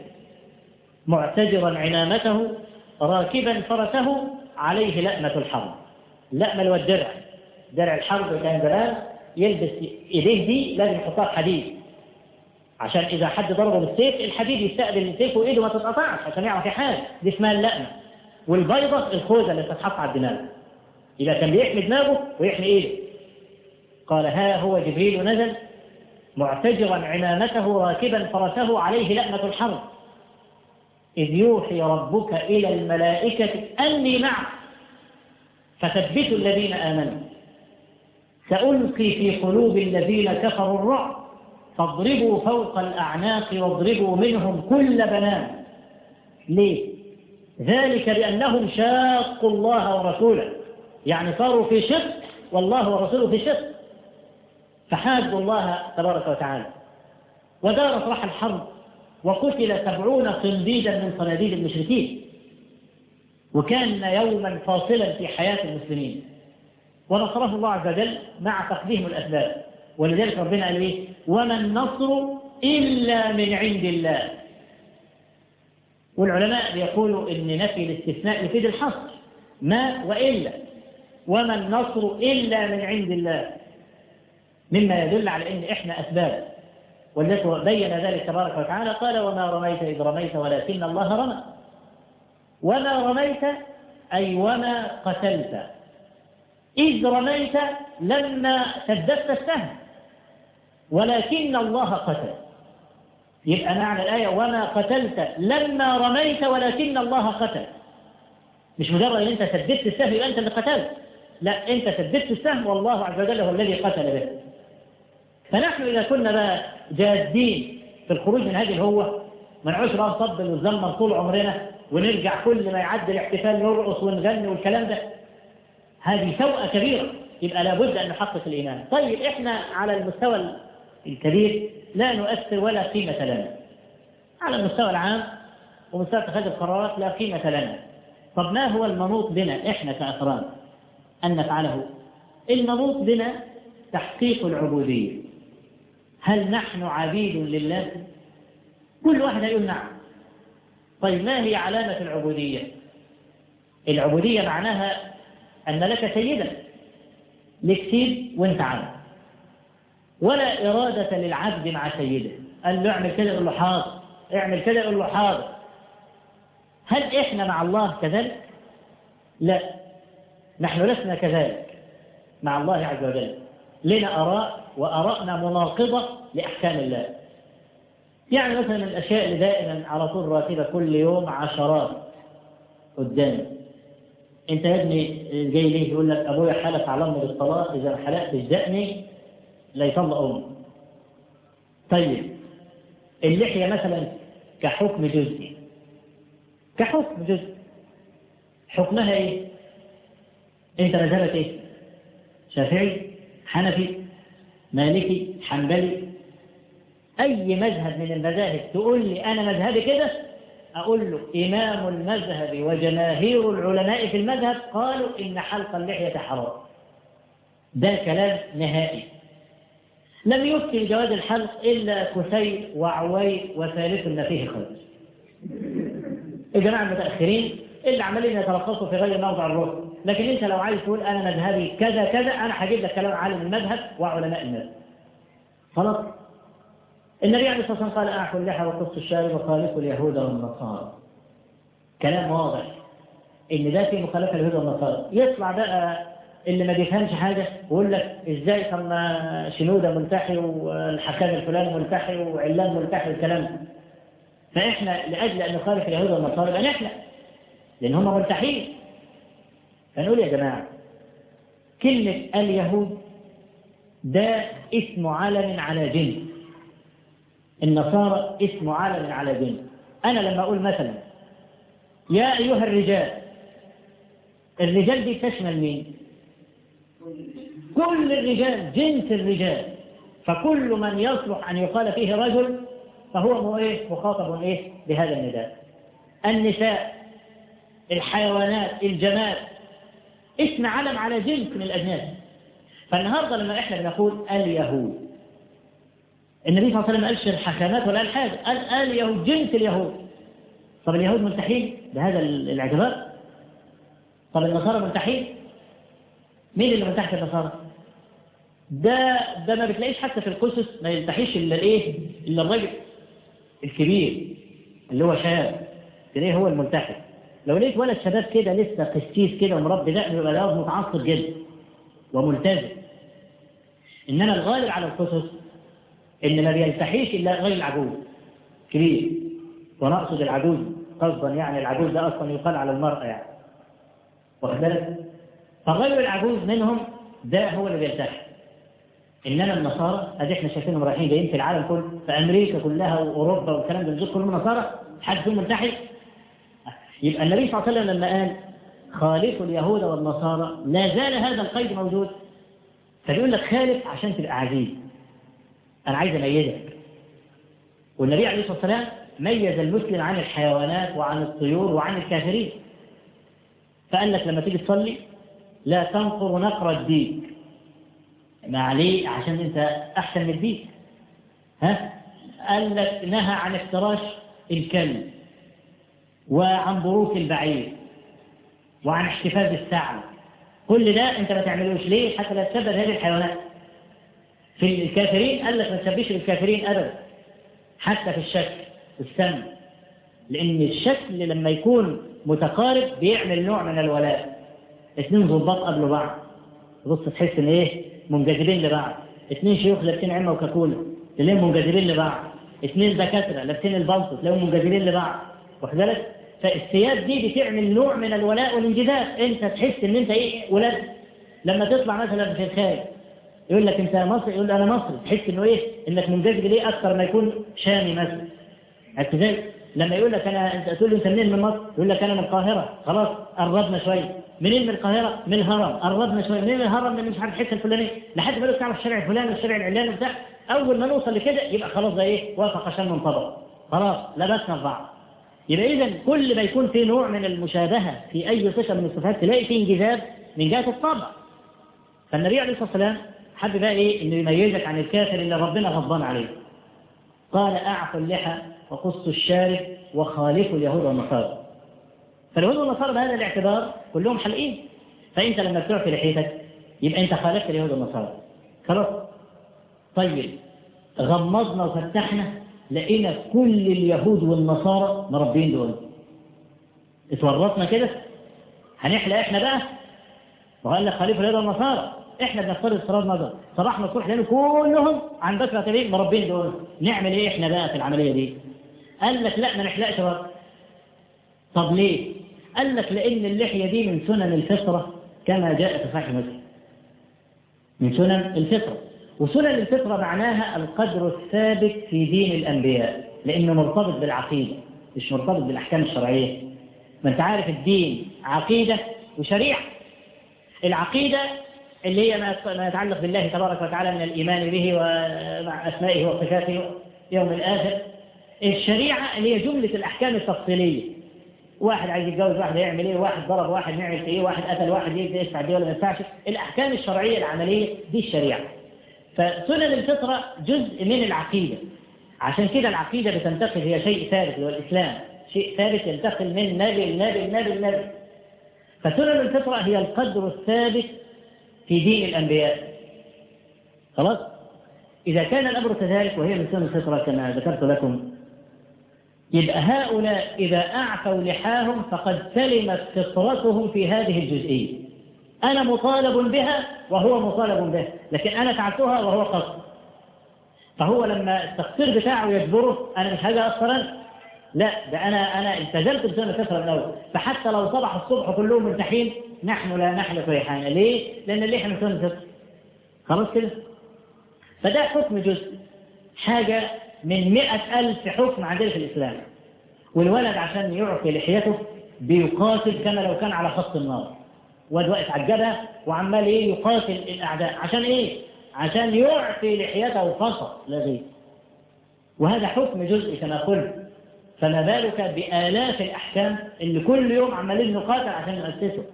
[SPEAKER 1] معتجرا عنامته راكبا فرسه عليه لأمة الحرب. لأمة والدرع درع الحرب كان زمان. يلبس إيديه دي لازم يحطها حديد. عشان إذا حد ضربه بالسيف الحديد يستقبل السيف وإيده ما تتقطعش عشان يعرف يحارب. دي اسمها اللقمة. والبيضة الخوذة اللي بتتحط على الدماغ. إذا كان بيحمي دماغه ويحمي إيده. قال ها هو جبريل نزل معتجرا عمامته راكبا فرسه عليه لأمة الحرب. إذ يوحي ربك إلى الملائكة أني معك. فثبتوا الذين آمنوا. سألقي في قلوب الذين كفروا الرعب فاضربوا فوق الأعناق واضربوا منهم كل بنان. ليه؟ ذلك بأنهم شاقوا الله ورسوله. يعني صاروا في شق والله ورسوله في شق فحادوا الله تبارك وتعالى. ودارت راح الحرب وقتل سبعون صنديدا من صناديد المشركين. وكان يوما فاصلا في حياة المسلمين. ونصره الله عز وجل مع تقديم الأسباب. ولذلك ربنا قال إيه؟ وما النصر إلا من عند الله. والعلماء بيقولوا إن نفي الاستثناء يفيد الحصر. ما وإلا. وما النصر إلا من عند الله. مما يدل على إن إحنا أسباب. والذي بين ذلك تبارك وتعالى قال وما رميت إذ رميت ولكن الله رمى. وما رميت أي وما قتلت. إذ رميت لما سددت السهم. ولكن الله قتل. يبقى معنى الآية وما قتلت لما رميت ولكن الله قتل. مش مجرد إن أنت سددت السهم يبقى أنت اللي قتلت. لا أنت سددت السهم والله عز وجل هو الذي قتل به. فنحن إذا كنا بقى جادين في الخروج من هذه الهوة ما نعوش بقى نطبل ونزمر طول عمرنا ونرجع كل ما يعدي الاحتفال نرقص ونغني والكلام ده. هذه سوءة كبيرة. يبقى لابد أن نحقق الإيمان. طيب إحنا على المستوى الكبير لا نؤثر ولا قيمة لنا. على المستوى العام ومستوى اتخاذ القرارات لا قيمة لنا. طب ما هو المنوط بنا إحنا كأفراد أن نفعله؟ المنوط بنا تحقيق العبودية. هل نحن عبيد لله؟ كل واحد يقول نعم. طيب ما هي علامة العبودية؟ العبودية معناها أن لك سيدا لك سيد وانت عبد ولا إرادة للعبد مع سيده. قال له اعمل كده يقول له حاضر. اعمل كده يقول له حاضر. هل إحنا مع الله كذلك؟ لا. نحن لسنا كذلك مع الله عز وجل. لنا أراء وأراءنا مناقضة لأحكام الله. يعني مثلا الأشياء اللي دائما على طول راتبة كل يوم عشرات قدامي أنت يا ابني جاي ليه يقول لك أبويا حلف على أمي بالطلاق إذا ما حلقتش دقني لا يطلق أمي طيب اللحية مثلا كحكم جزئي. كحكم جزئي. حكمها إيه؟ أنت مذهبك إيه؟ شافعي حنفي مالكي حنبلي. أي مذهب من المذاهب تقول لي أنا مذهبي كده؟ أقول له إمام المذهب وجماهير العلماء في المذهب قالوا إن حلق اللحية حرام. ده كلام نهائي. لم يفتي جواز الحلق إلا كسي وعوي وثالث ما فيه خير. الجماعة المتأخرين اللي عمالين يترخصوا في غير موضع الركن لكن أنت لو عايز تقول أنا مذهبي كذا كذا أنا هجيب لك كلام عالم المذهب وعلماء المذهب. خلاص. النبي عليه الصلاة والسلام قال اعفوا اللحى وقص الشارب وخالفوا اليهود والنصارى. كلام واضح إن ده في مخالفة اليهود والنصارى. يطلع بقى اللي ما بيفهمش حاجة ويقول لك إزاي طب ما شنودة ملتحي والحكام الفلاني ملتحي وعلان ملتحي والكلام ده. فاحنا لأجل أن نخالف اليهود والنصارى يبقى نحلق لأن هم ملتحين. فنقول يا جماعة كلمة اليهود ده اسم علم على جنس النصارى اسم علم على جنس أنا لما أقول مثلا يا أيها الرجال الرجال دي تشمل مين؟ كل الرجال جنس الرجال. فكل من يصلح أن يقال فيه رجل فهو إيه؟ مخاطب إيه؟ بهذا النداء. النساء الحيوانات الجماد اسم علم على جنس من الأجناس فالنهاردة لما إحنا بنقول اليهود النبي صلى الله عليه وسلم قالش الحكامات ولا قال حاجة قال اليهود جنس اليهود. طب اليهود ملتحين بهذا الاعتبار؟ طب النصارى ملتحين؟ مين اللي من تحت النصارى؟ ده ده ما بتلاقيش حتى في القصص ما يلتحيش إلا الإيه؟ إلا الراجل الكبير اللي هو شاب. تلاقيه هو الملتحي لو لقيت ولد شباب كده لسه قسيس كده ومربي دقن يبقى متعصب جدا وملتزم. إنما الغالب على القصص إن ما بيلتحيش إلا غير العجوز. كبير. وأنا اقصد العجوز. قصدا يعني العجوز ده أصلا يقال على المرأة يعني. واخد بالك؟ فغير العجوز منهم ده هو اللي بيلتحي إنما النصارى أدي إحنا شايفينهم رايحين جايين في العالم كله في أمريكا كلها وأوروبا والكلام ده دول كلهم نصارى حد فيهم ملتحي يبقى النبي صلى الله عليه وسلم لما قال خالفوا اليهود والنصارى لا زال هذا القيد موجود. فبيقول لك خالف عشان تبقى عزيز أنا عايز أميزك. والنبي عليه الصلاة والسلام ميز المسلم عن الحيوانات وعن الطيور وعن الكافرين. فقال لك لما تيجي تصلي لا تنقر نقر الديك ما عليه عشان أنت أحسن من الديك ها؟ قال لك نهى عن افتراش الكلب وعن بروك البعير وعن احتفاظ الثعلب. كل ده أنت ما تعملوش. ليه؟ حتى لا تسبب هذه الحيوانات. في الكافرين قال لك ما تسبيش الكافرين ابدا حتى في الشكل والسم لأن الشكل لما يكون متقارب بيعمل نوع من الولاء. اثنين ضباط قبل بعض. بص تحس إن إيه؟ منجذبين لبعض. اثنين شيوخ لابسين عمة وكاكولا تلاقيهم منجذبين لبعض. اثنين دكاترة لابسين البلطو تلاقيهم منجذبين لبعض. واخد بالك؟ فالثياب دي بتعمل نوع من الولاء والانجذاب. أنت تحس إن أنت إيه؟ ولاد لما تطلع مثلا في الخارج يقول لك انت مصري؟ يقول أنا مصري. تحس انه إيه؟ انك منجذب ليه أكثر ما يكون شامي مثلا. عرفت إزاي؟ لما يقول لك أنا انت تقول انت منين من مصر؟ يقول لك أنا من القاهرة. خلاص قربنا شوية منين من القاهرة؟ من الهرم. قربنا شوية منين من الهرم؟ من مش عارف الحتة الفلانية. لحد ما تعرف الشارع الفلاني والشارع العلاني وبتاع. أول ما نوصل لكده يبقى خلاص ده إيه؟ وافق عشان منطبق خلاص لبسنا في بعض. يبقى اذا كل ما يكون في نوع من المشابهة في أي صفه من الصفات تلاقي فيه انجذاب من جهة الطبع فالنبي عليه الصلاة والسلام حب بقى إيه؟ إنه يميزك عن الكافر اللي ربنا غضبان عليه. قال اعفوا اللحى وقصوا الشارب وخالفوا اليهود والنصارى. فاليهود والنصارى بهذا الاعتبار كلهم حلقين. فإنت لما بتعفي لحيتك يبقى أنت خالفت اليهود والنصارى. خلاص. طيب. غمضنا وفتحنا لقينا كل اليهود والنصارى مربين دول. اتورطنا كده. هنحلق إحنا بقى؟ وقال لك خليفة اليهود والنصارى. إحنا بنفترض افتراض نظر صباحنا الصبح لأن كلهم عن بكره تبين مربين دول. نعمل إيه إحنا بقى في العملية دي؟ قال لك لا ما نحلقش بقى. طب ليه؟ قال لك لأن اللحية دي من سنن الفطرة كما جاء في صحيح مسلم. من سنن الفطرة. وسنن الفطرة معناها القدر الثابت في دين الأنبياء. لأنه مرتبط بالعقيدة مش مرتبط بالأحكام الشرعية. ما أنت عارف الدين عقيدة وشريعة. العقيدة اللي هي ما يتعلق بالله تبارك وتعالى من الإيمان به ومع أسمائه وصفاته يوم الآخر. الشريعة اللي هي جملة الأحكام التفصيلية. واحد عايز يتجوز واحد يعمل إيه؟ واحد ضرب واحد يعمل إيه واحد قتل واحد يدفع دي ولا ما يدفعش. الأحكام الشرعية العملية دي الشريعة. فسنن الفطرة جزء من العقيدة. عشان كده العقيدة بتنتقل هي شيء ثابت هو الاسلام شيء ثابت ينتقل من نبي لنبي لنبي لنبي. فسنن الفطرة هي القدر الثابت في دين الأنبياء. خلاص؟ إذا كان الأمر كذلك وهي من سنة الفطرة كما ذكرت لكم يبقى هؤلاء إذا أعفوا لحاهم فقد سلمت فطرتهم في هذه الجزئية. أنا مطالب بها وهو مطالب بها لكن أنا فعلتها وهو قصد. فهو لما التقصير بتاعه يجبره أنا مش هاجي أصلا لا ده أنا أنا التزمت بسنة الفطرة الأول. فحتى لو صبح الصبح كلهم مرتاحين نحن لا نحلف ريحانا ليه؟ لأن سنة الفطرة خلاص كده؟ فده حكم جزء. حاجة من مئة ألف حكم عندنا في الإسلام. والولد عشان يعطي لحيته بيقاتل كما لو كان على خط النار. واد واقف على الجبهة وعمال إيه؟ يقاتل الأعداء. عشان إيه؟ عشان يعطي لحيته فقط لا غير. وهذا حكم جزئي كما قلت. فما بالك بآلاف الأحكام اللي كل يوم عمالين نقاتل عشان نأسسه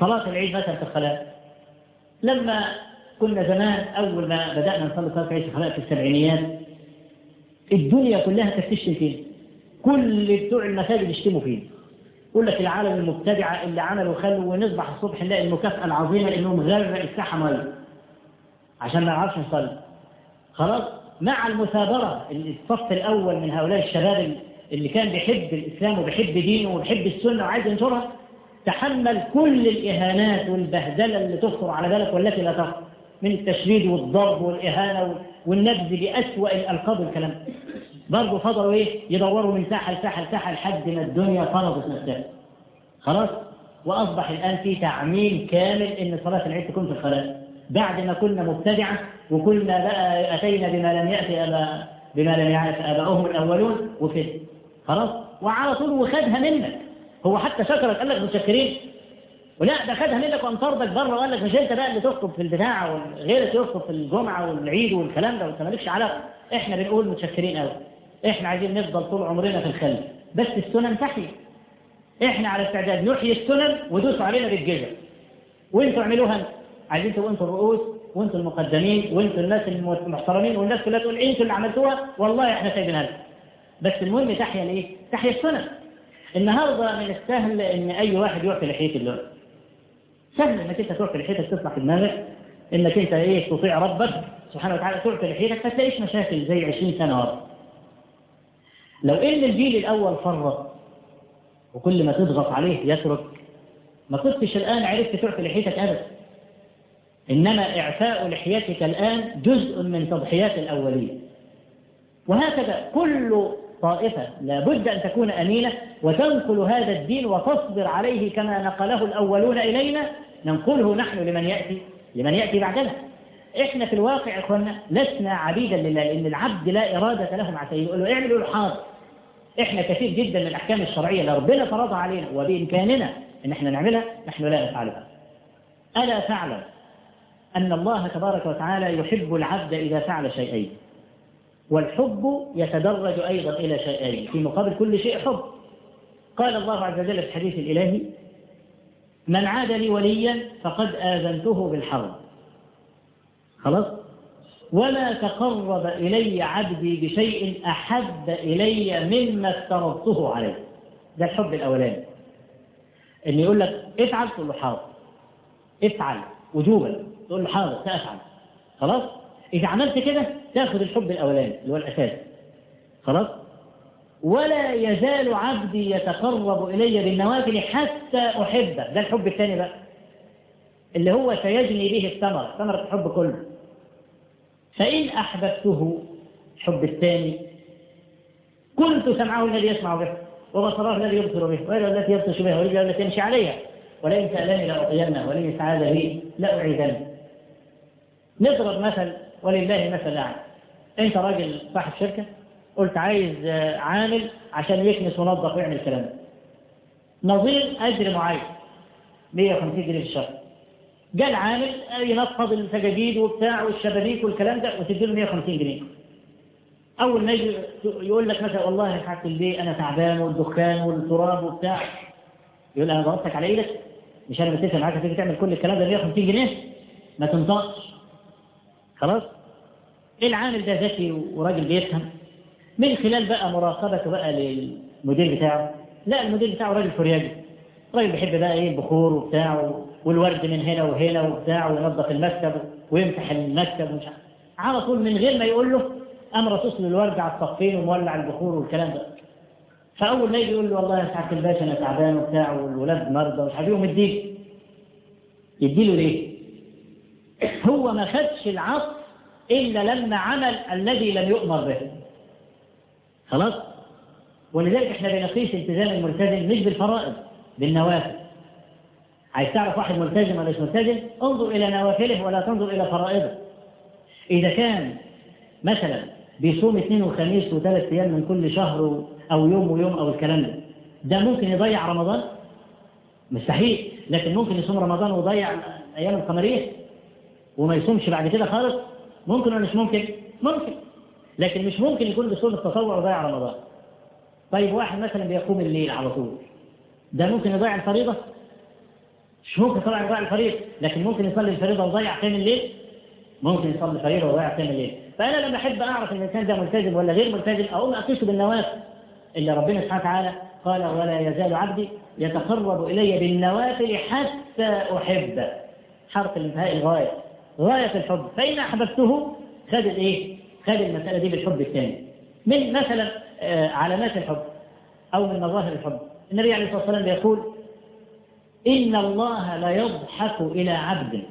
[SPEAKER 1] صلاة العيد مثلا في الخلاء. لما كنا زمان أول ما بدأنا نصلي صلاة العيد في الخلاء في السبعينيات الدنيا كلها كانت تشتم فيه كل بتوع المساجد يشتموا فيه يقول لك العالم المبتدعة اللي عملوا خلوا ونصبح الصبح نلاقي المكافأة العظيمة إنهم غرق الساحة مية. عشان ما يعرفش يصلي خلاص؟ مع المثابرة الصف الأول من هؤلاء الشباب اللي كان بيحب الإسلام وبيحب دينه وبيحب السنة وعايز ينشرها تحمل كل الإهانات والبهدلة اللي تخطر على بالك والتي لا تخطر من التشريد والضرب والإهانة والنبذ بأسوأ الألقاب والكلام. برضه فضلوا إيه؟ يدوروا من ساحة لساحة لساحة لحد ما الدنيا فرضت نفسها خلاص؟ وأصبح الآن في تعميم كامل إن صلاة العيد تكون في الخلاء. بعد ما كنا مبتدعة وكنا بقى أتينا بما لم يأتي أبا بما لم يعرف آباؤهم الأولون وكده خلاص؟ وعلى طول وخدها منك. هو حتى شكرك قال لك متشكرين. ولا ده خدها منك وقام طردك بره وقال لك مش انت بقى اللي تخطب في البتاع وغيرك يخطب في الجمعة والعيد والكلام ده وانت مالكش علاقة. إحنا بنقول متشكرين قوي إحنا عايزين نفضل طول عمرنا في الخلف. بس السنن تحيي إحنا على استعداد نحيي السنن ودوسوا علينا بالجزء وانتوا اعملوها عايزين تبقوا أنتوا الرؤوس وانتوا المقدمين وانتوا الناس المحترمين والناس كلها تقول أنتوا اللي عملتوها؟ والله إحنا سايبينها لكم. بس المهم تحيا الايه؟ تحيا السنن. النهارده من السهل إن أي واحد يعطي لحيته دلوقتي سهل إنك أنت تعطي لحيتك تطلع في دماغك. إنك أنت إيه تطيع ربك سبحانه وتعالى تعطي لحيتك تلاقيش مشاكل زي 20 سنة ورا. لو إن الجيل الأول فرط وكل ما تضغط عليه يترك ما كنتش الآن عرفت تعطي لحيتك ابدا. إنما إعفاء لحيتك الآن جزء من تضحيات الأولين. وهكذا كل طائفة. لابد أن تكون أمينة وتنقل هذا الدين وتصبر عليه كما نقله الأولون إلينا. ننقله نحن لمن يأتي لمن يأتي بعدنا. إحنا في الواقع إخوانا لسنا عبيدا لله لأن العبد لا إرادة له مع سيده. يقول له اعملوا الحاضر. إحنا كثير جدا من الأحكام الشرعية اللي ربنا فرضها علينا وبإمكاننا إن إحنا نعملها نحن لا نفعلها. ألا تعلم أن الله تبارك وتعالى يحب العبد إذا فعل شيئين؟ والحب يتدرج أيضا إلى شيئين في مقابل كل شيء حب. قال الله عز وجل في الحديث الإلهي من عاد لي وليا فقد آذنته بالحرب. خلاص؟ وما تقرب إلي عبدي بشيء أحب إلي مما افترضته عليه. ده الحب الأولاني. إن يقول لك افعل تقول له حاضر. افعل وجوبا. تقول له حاضر سأفعل. خلاص؟ إذا عملت كده تأخذ الحب الأولاني اللي هو الأساس. خلاص؟ ولا يزال عبدي يتقرب إلي بالنوافل حتى أحبه. ده الحب الثاني بقى. اللي هو سيجني به الثمرة. ثمرة الحب كله. فإن أحببته الحب الثاني كنت سمعه الذي يسمع به وبصره الذي يبصر به وإلى التي يبطش بها ورجله التي يمشي عليها. ولئن سألني لأعطينه ولئن استعاذ بي لأعيذنه نضرب مثل ولله مثل الأعلى أنت راجل صاحب شركة قلت عايز عامل عشان يكنس ونظف ويعمل الكلام ده. نظير أجر معين 150 جنيه في الشهر. جاء العامل ينفض السجاجيد وبتاع والشبابيك والكلام ده وتديله 150 جنيه. أول ما يجي يقول لك مثلا والله يا حاج أنا تعبان والدخان والتراب وبتاع. يقول أنا ضغطتك على إيدك مش أنا متفق معاك تيجي تعمل كل الكلام ده 150 جنيه؟ ما تنطقش خلاص؟ العامل ده ذكي وراجل بيفهم. من خلال بقى مراقبته بقى للمدير بتاعه. لا المدير بتاعه راجل فرياجي راجل بيحب بقى إيه؟ البخور وبتاع والورد من هنا وهنا وبتاع وينظف المكتب ويمسح المكتب ومش على طول من غير ما يقول له قام رصص له الورد على الصفين ومولع البخور والكلام ده. فأول ما يجي يقول له والله يا سعاده الباشا أنا تعبان وبتاع والولاد مرضى ومش عارف يقوم يديه يديله ليه؟ هو ما خدش العصر إلا لما عمل الذي لم يؤمر به. خلاص؟ ولذلك إحنا بنقيس التزام الملتزم مش بالفرائض بالنوافل. عايز تعرف واحد ملتزم ولا مش ملتزم؟ انظر إلى نوافله ولا تنظر إلى فرائضه. إذا كان مثلا بيصوم اثنين وخميس وثلاث أيام من كل شهر أو يوم ويوم أو الكلام ده ده ممكن يضيع رمضان؟ مستحيل. لكن ممكن يصوم رمضان ويضيع أيام القمرية؟ وما يصومش بعد كده خالص ممكن ولا مش ممكن؟ ممكن. لكن مش ممكن يكون بصوم التطوع وضيع رمضان. طيب واحد مثلا بيقوم الليل على طول ده ممكن يضيع الفريضة؟ مش ممكن طبعا يضيع الفريضة لكن ممكن يصلي الفريضة ويضيع قيام الليل؟ ممكن يصلي الفريضة ويضيع قيام الليل. فأنا لما أحب أعرف إن الإنسان ده ملتزم ولا غير ملتزم أقوم أقيسه بالنوافل اللي ربنا سبحانه وتعالى قال ولا يزال عبدي يتقرب إلي بالنوافل حتى أحبه حرف الانتهاء الغاية. غاية الحب. فإن أحببته خد الإيه؟ خد المسألة دي بالحب الثاني. من مثلا علامات الحب أو من مظاهر الحب. النبي عليه الصلاة والسلام يقول إن الله لا يضحك إلى عبد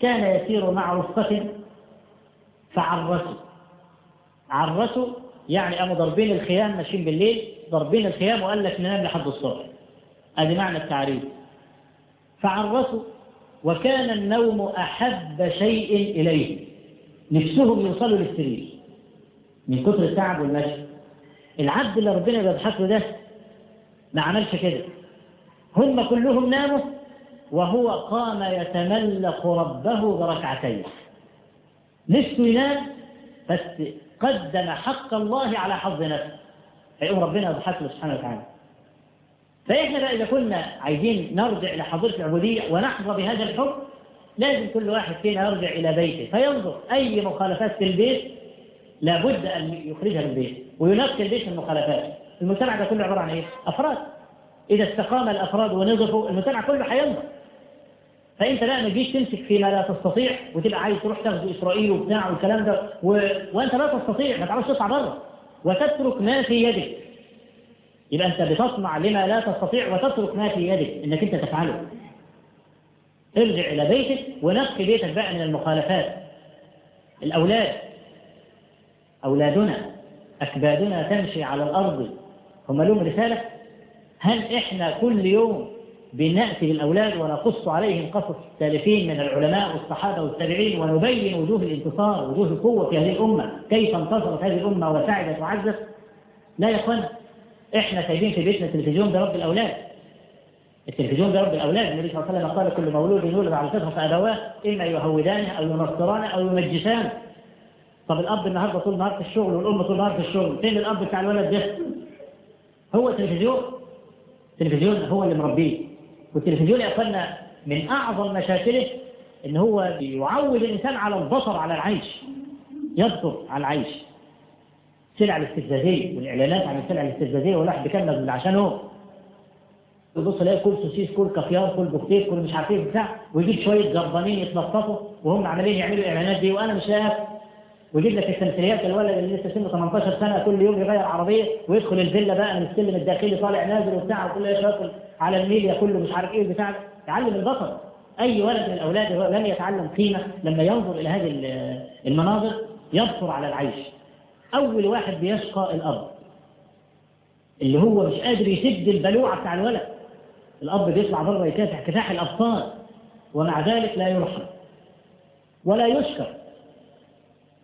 [SPEAKER 1] كان يسير مع رفقة فعرسوا عرسوا يعني قاموا ضاربين الخيام ماشيين بالليل ضاربين الخيام وقال لك ننام لحد الصبح. ادي معنى التعريف. فعرسوا وكان النوم أحب شيء إليه. نفسهم يوصلوا للسرير من كثر التعب والمشي. العبد اللي ربنا بيضحك له ده ما عملش كده. هم كلهم ناموا وهو قام يتملق ربه بركعتين. نفسه ينام بس قدم حق الله على حظ نفسه. فيقوم ربنا يضحك له سبحانه وتعالى. فإحنا بقى إذا كنا عايزين نرجع إلى حضرة العبودية ونحظى بهذا الحب لازم كل واحد فينا يرجع إلى بيته. فينظر أي مخالفات في البيت لابد أن يخرجها من البيت وينقي البيت من المخالفات. المجتمع ده كله عبارة عن إيه؟ أفراد. إذا استقام الأفراد ونظفوا المجتمع كله هينظر. فإنت لا ما تجيش تمسك فيما لا تستطيع وتبقى عايز تروح تاخذ إسرائيل وبتاع والكلام ده و... وأنت لا تستطيع ما تعرفش تطلع بره. وتترك ما في يدك. يبقى انت بتصنع لما لا تستطيع وتترك ما في يدك انك انت تفعله. ارجع إلى بيتك ونقي بيتك بقى من المخالفات. الأولاد. أولادنا. أكبادنا تمشي على الأرض. هم لهم رسالة؟ هل إحنا كل يوم بنأتي للأولاد ونقص عليهم قصص السالفين من العلماء والصحابة والتابعين ونبين وجوه الانتصار وجوه القوة في هذه الأمة؟ كيف انتصرت هذه الأمة وسعدت وعزت؟ لا يا إخوان. إحنا سايبين في بيتنا التلفزيون ده رب الأولاد. التلفزيون ده رب الأولاد. النبي صلى الله عليه وسلم قال كل مولود يولد على فطرة فأبواه إما يهودانه أو ينصرانه أو يمجسانه طب الأب النهارده طول النهار في الشغل والأم طول النهار في الشغل فين الأب بتاع الولد ده؟ هو التلفزيون. التلفزيون هو اللي مربيه. والتلفزيون يا أخوانا من أعظم مشاكله إن هو بيعود الإنسان على البصر على العيش. يبصر على العيش. السلع الاستفزازية والإعلانات عن السلع الاستفزازية والواحد بيكمل عشان هو يبص يلاقي كل سوسيس كل كافيار كل بوفتيك كل مش عارف إيه بتاع ويجيب شوية جربانين يتنططوا وهم عمالين يعملوا الاعلانات دي. وأنا مش لاقي ويجيب لك التمثيليات الولد اللي لسه سنه 18 سنة كل يوم يغير عربية ويدخل الفيلا بقى من السلم الداخلي طالع نازل وبتاع وكل ياكل على الميديا كله مش عارف إيه بتاع. يعلم البصر. أي ولد من الأولاد لن يتعلم قيمة لما ينظر إلى هذه المناظر يبصر على العيش. أول واحد بيشقى الأب. اللي هو مش قادر يسد البلوعه بتاع الولد. الأب بيطلع بره يكافح كفاح الاطفال ومع ذلك لا يرحم ولا يشكر.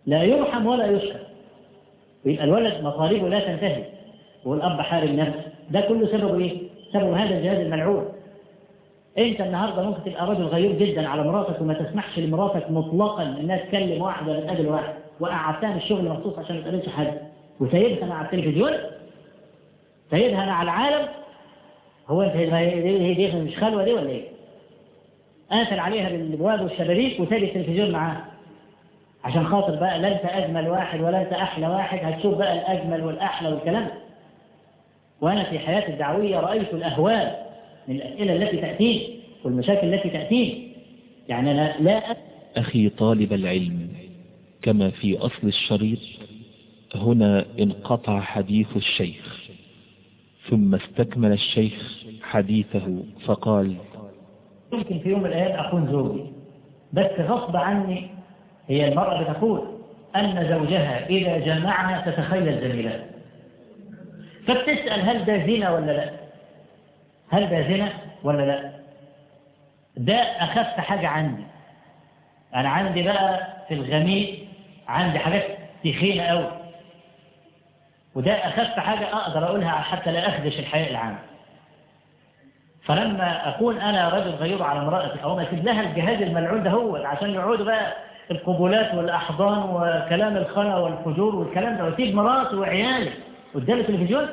[SPEAKER 1] لا يرحم ولا يشكر. ويبقى الولد مطالبه لا تنتهي والأب حارم نفسه. ده كله سببه إيه؟ سبب هذا الجهاز الملعون. أنت النهارده ممكن تبقى رجل غيور جدا على مراتك وما تسمحش لمراتك مطلقا إنها تكلم واحد ولا تقابل واحد. وقعدتها من الشغل مخصوص عشان ما تقابلش حد وسايبها مع التلفزيون سايبها مع العالم. هو أنت هي دي مش خلوة دي ولا إيه؟ قافل عليها بالابواب والشبابيك وسايب التلفزيون معاها عشان خاطر بقى لا أنت أجمل واحد ولا أنت أحلى واحد هتشوف بقى الأجمل والأحلى والكلام. وأنا في حياتي الدعوية رأيت الأهوال من الأسئلة التي تأتيني والمشاكل التي تأتيني. يعني أنا لا
[SPEAKER 2] أخي طالب العلم كما في أصل الشريط هنا انقطع حديث الشيخ ثم استكمل الشيخ حديثه فقال
[SPEAKER 1] يمكن في يوم من الأيام أكون زوجي بس غصب عني هي المرأة بتقول أن زوجها إذا جمعها تتخيل جميلات فبتسأل هل ده زنا ولا لا؟ هل ده زنا ولا لا؟ ده أخف حاجة عندي. أنا عندي بقى في الغميق عندي حاجات تخينة أوي. وده أخف حاجة أقدر أقولها حتى لا أخدش الحياة العامة. فلما أكون أنا رجل غيور على امرأتي أو ما أسيب لها الجهاز الملعون ده هو عشان يقعدوا بقى القبولات والأحضان وكلام الخنا والفجور والكلام ده واسيب مراتي وعيالي قدام التلفزيون.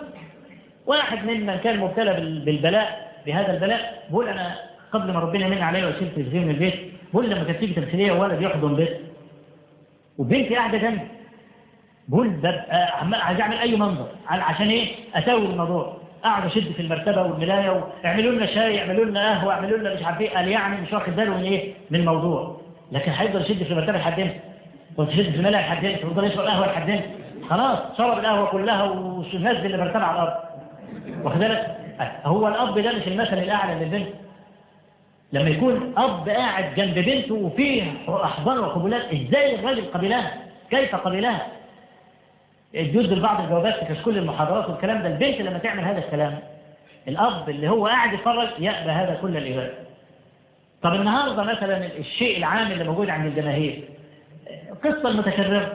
[SPEAKER 1] واحد ممن كان مبتلى بالبلاء بهذا البلاء بقول أنا قبل ما ربنا من عليا واشيل التلفزيون من البيت بقول لما كانت تيجي تمثيليه ولد يحضن بيت. وبنتي قاعدة جنبي. بقول ببقى عايز أعمل أي منظر. عشان إيه؟ أسوي الموضوع اقعد أشد في المرتبة والملاية واعملوا لنا شاي اعملوا لنا قهوة اعملوا لنا مش عارف إيه. قال يعني مش واخد باله من إيه؟ من الموضوع. لكن هيفضل يشد في المرتبة لحد إمتى؟ وتشد في الملأ لحد إمتى؟ ويفضل يشرب قهوة لحد إمتى؟ خلاص شرب القهوة كلها ونزل المرتبة على الأرض. واخد بالك؟ هو الأب ده مش المثل الأعلى للبنت. لما يكون أب قاعد جنب بنته وفيه أحضان وقبولات إزاي الراجل قبلها؟ كيف قبلها؟ الجزء لبعض الجوابات في كشكول المحاضرات والكلام ده البنت لما تعمل هذا الكلام الأب اللي هو قاعد يتفرج يأبى هذا كل الإباء طب النهاردة مثلا الشيء العام اللي موجود عند الجماهير قصة المتكررة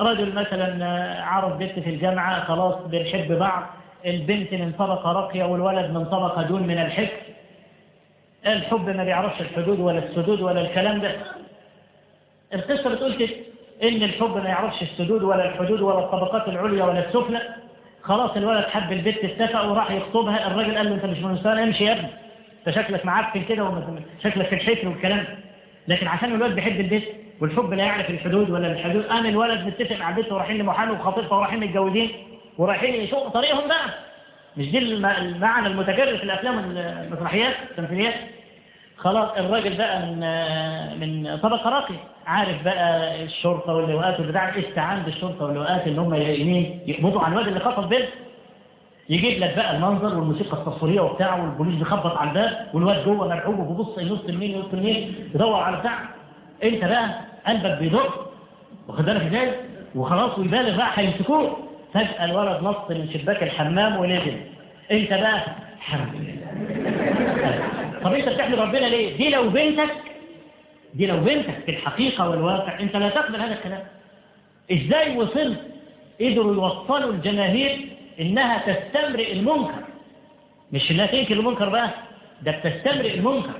[SPEAKER 1] رجل مثلا عرض بنت في الجامعة خلاص بنحب بعض البنت من طبقة راقية والولد من طبقة دون من الحكم الحب ما بيعرفش الحدود ولا السدود ولا الكلام ده. القصة بتقول كده إن الحب ما يعرفش السدود ولا الحدود ولا الطبقات العليا ولا السفلى. خلاص الولد حب البنت اتفق وراح يخطبها. الراجل قال له أنت مش من الانسان امشي يا ابني. أنت شكلك معفن كده شكلك في الحفل والكلام لكن عشان الولد بيحب البنت والحب لا يعرف الحدود ولا الحدود قام الولد متفق مع البنت ورايحين لمحامي وخطيبها ورايحين متجوزين ورايحين يشقوا طريقهم بقى. مش دي المعنى المتكرر في الأفلام والمسرحيات التمثيليات؟ خلاص الراجل بقى من من طبقة راقية. عارف بقى الشرطة واللواءات والبتاع؟ استعان بالشرطه واللواءات ان هم يقبضوا على الواد اللي خطف بنت؟ يجيب لك بقى المنظر والموسيقى التصويرية وبتاع والبوليس بيخبط على الباب والواد جوه مرعوب وبيبص ينص يمين ينص يمين يدور على بتاع. أنت بقى قلبك بيدق واخد بالك إزاي؟ وخلاص ويبالغ بقى هيمسكوه. فجأة الولد نط من شباك الحمام ونزل. انت بقى الحمد طب انت بتحمد ربنا ليه؟ دي لو بنتك دي لو بنتك في الحقيقة والواقع انت لا تقبل هذا الكلام. إزاي وصلت؟ قدروا يوصلوا الجماهير انها تستمرئ المنكر. مش انها تنكر المنكر بقى ده بتستمرئ المنكر.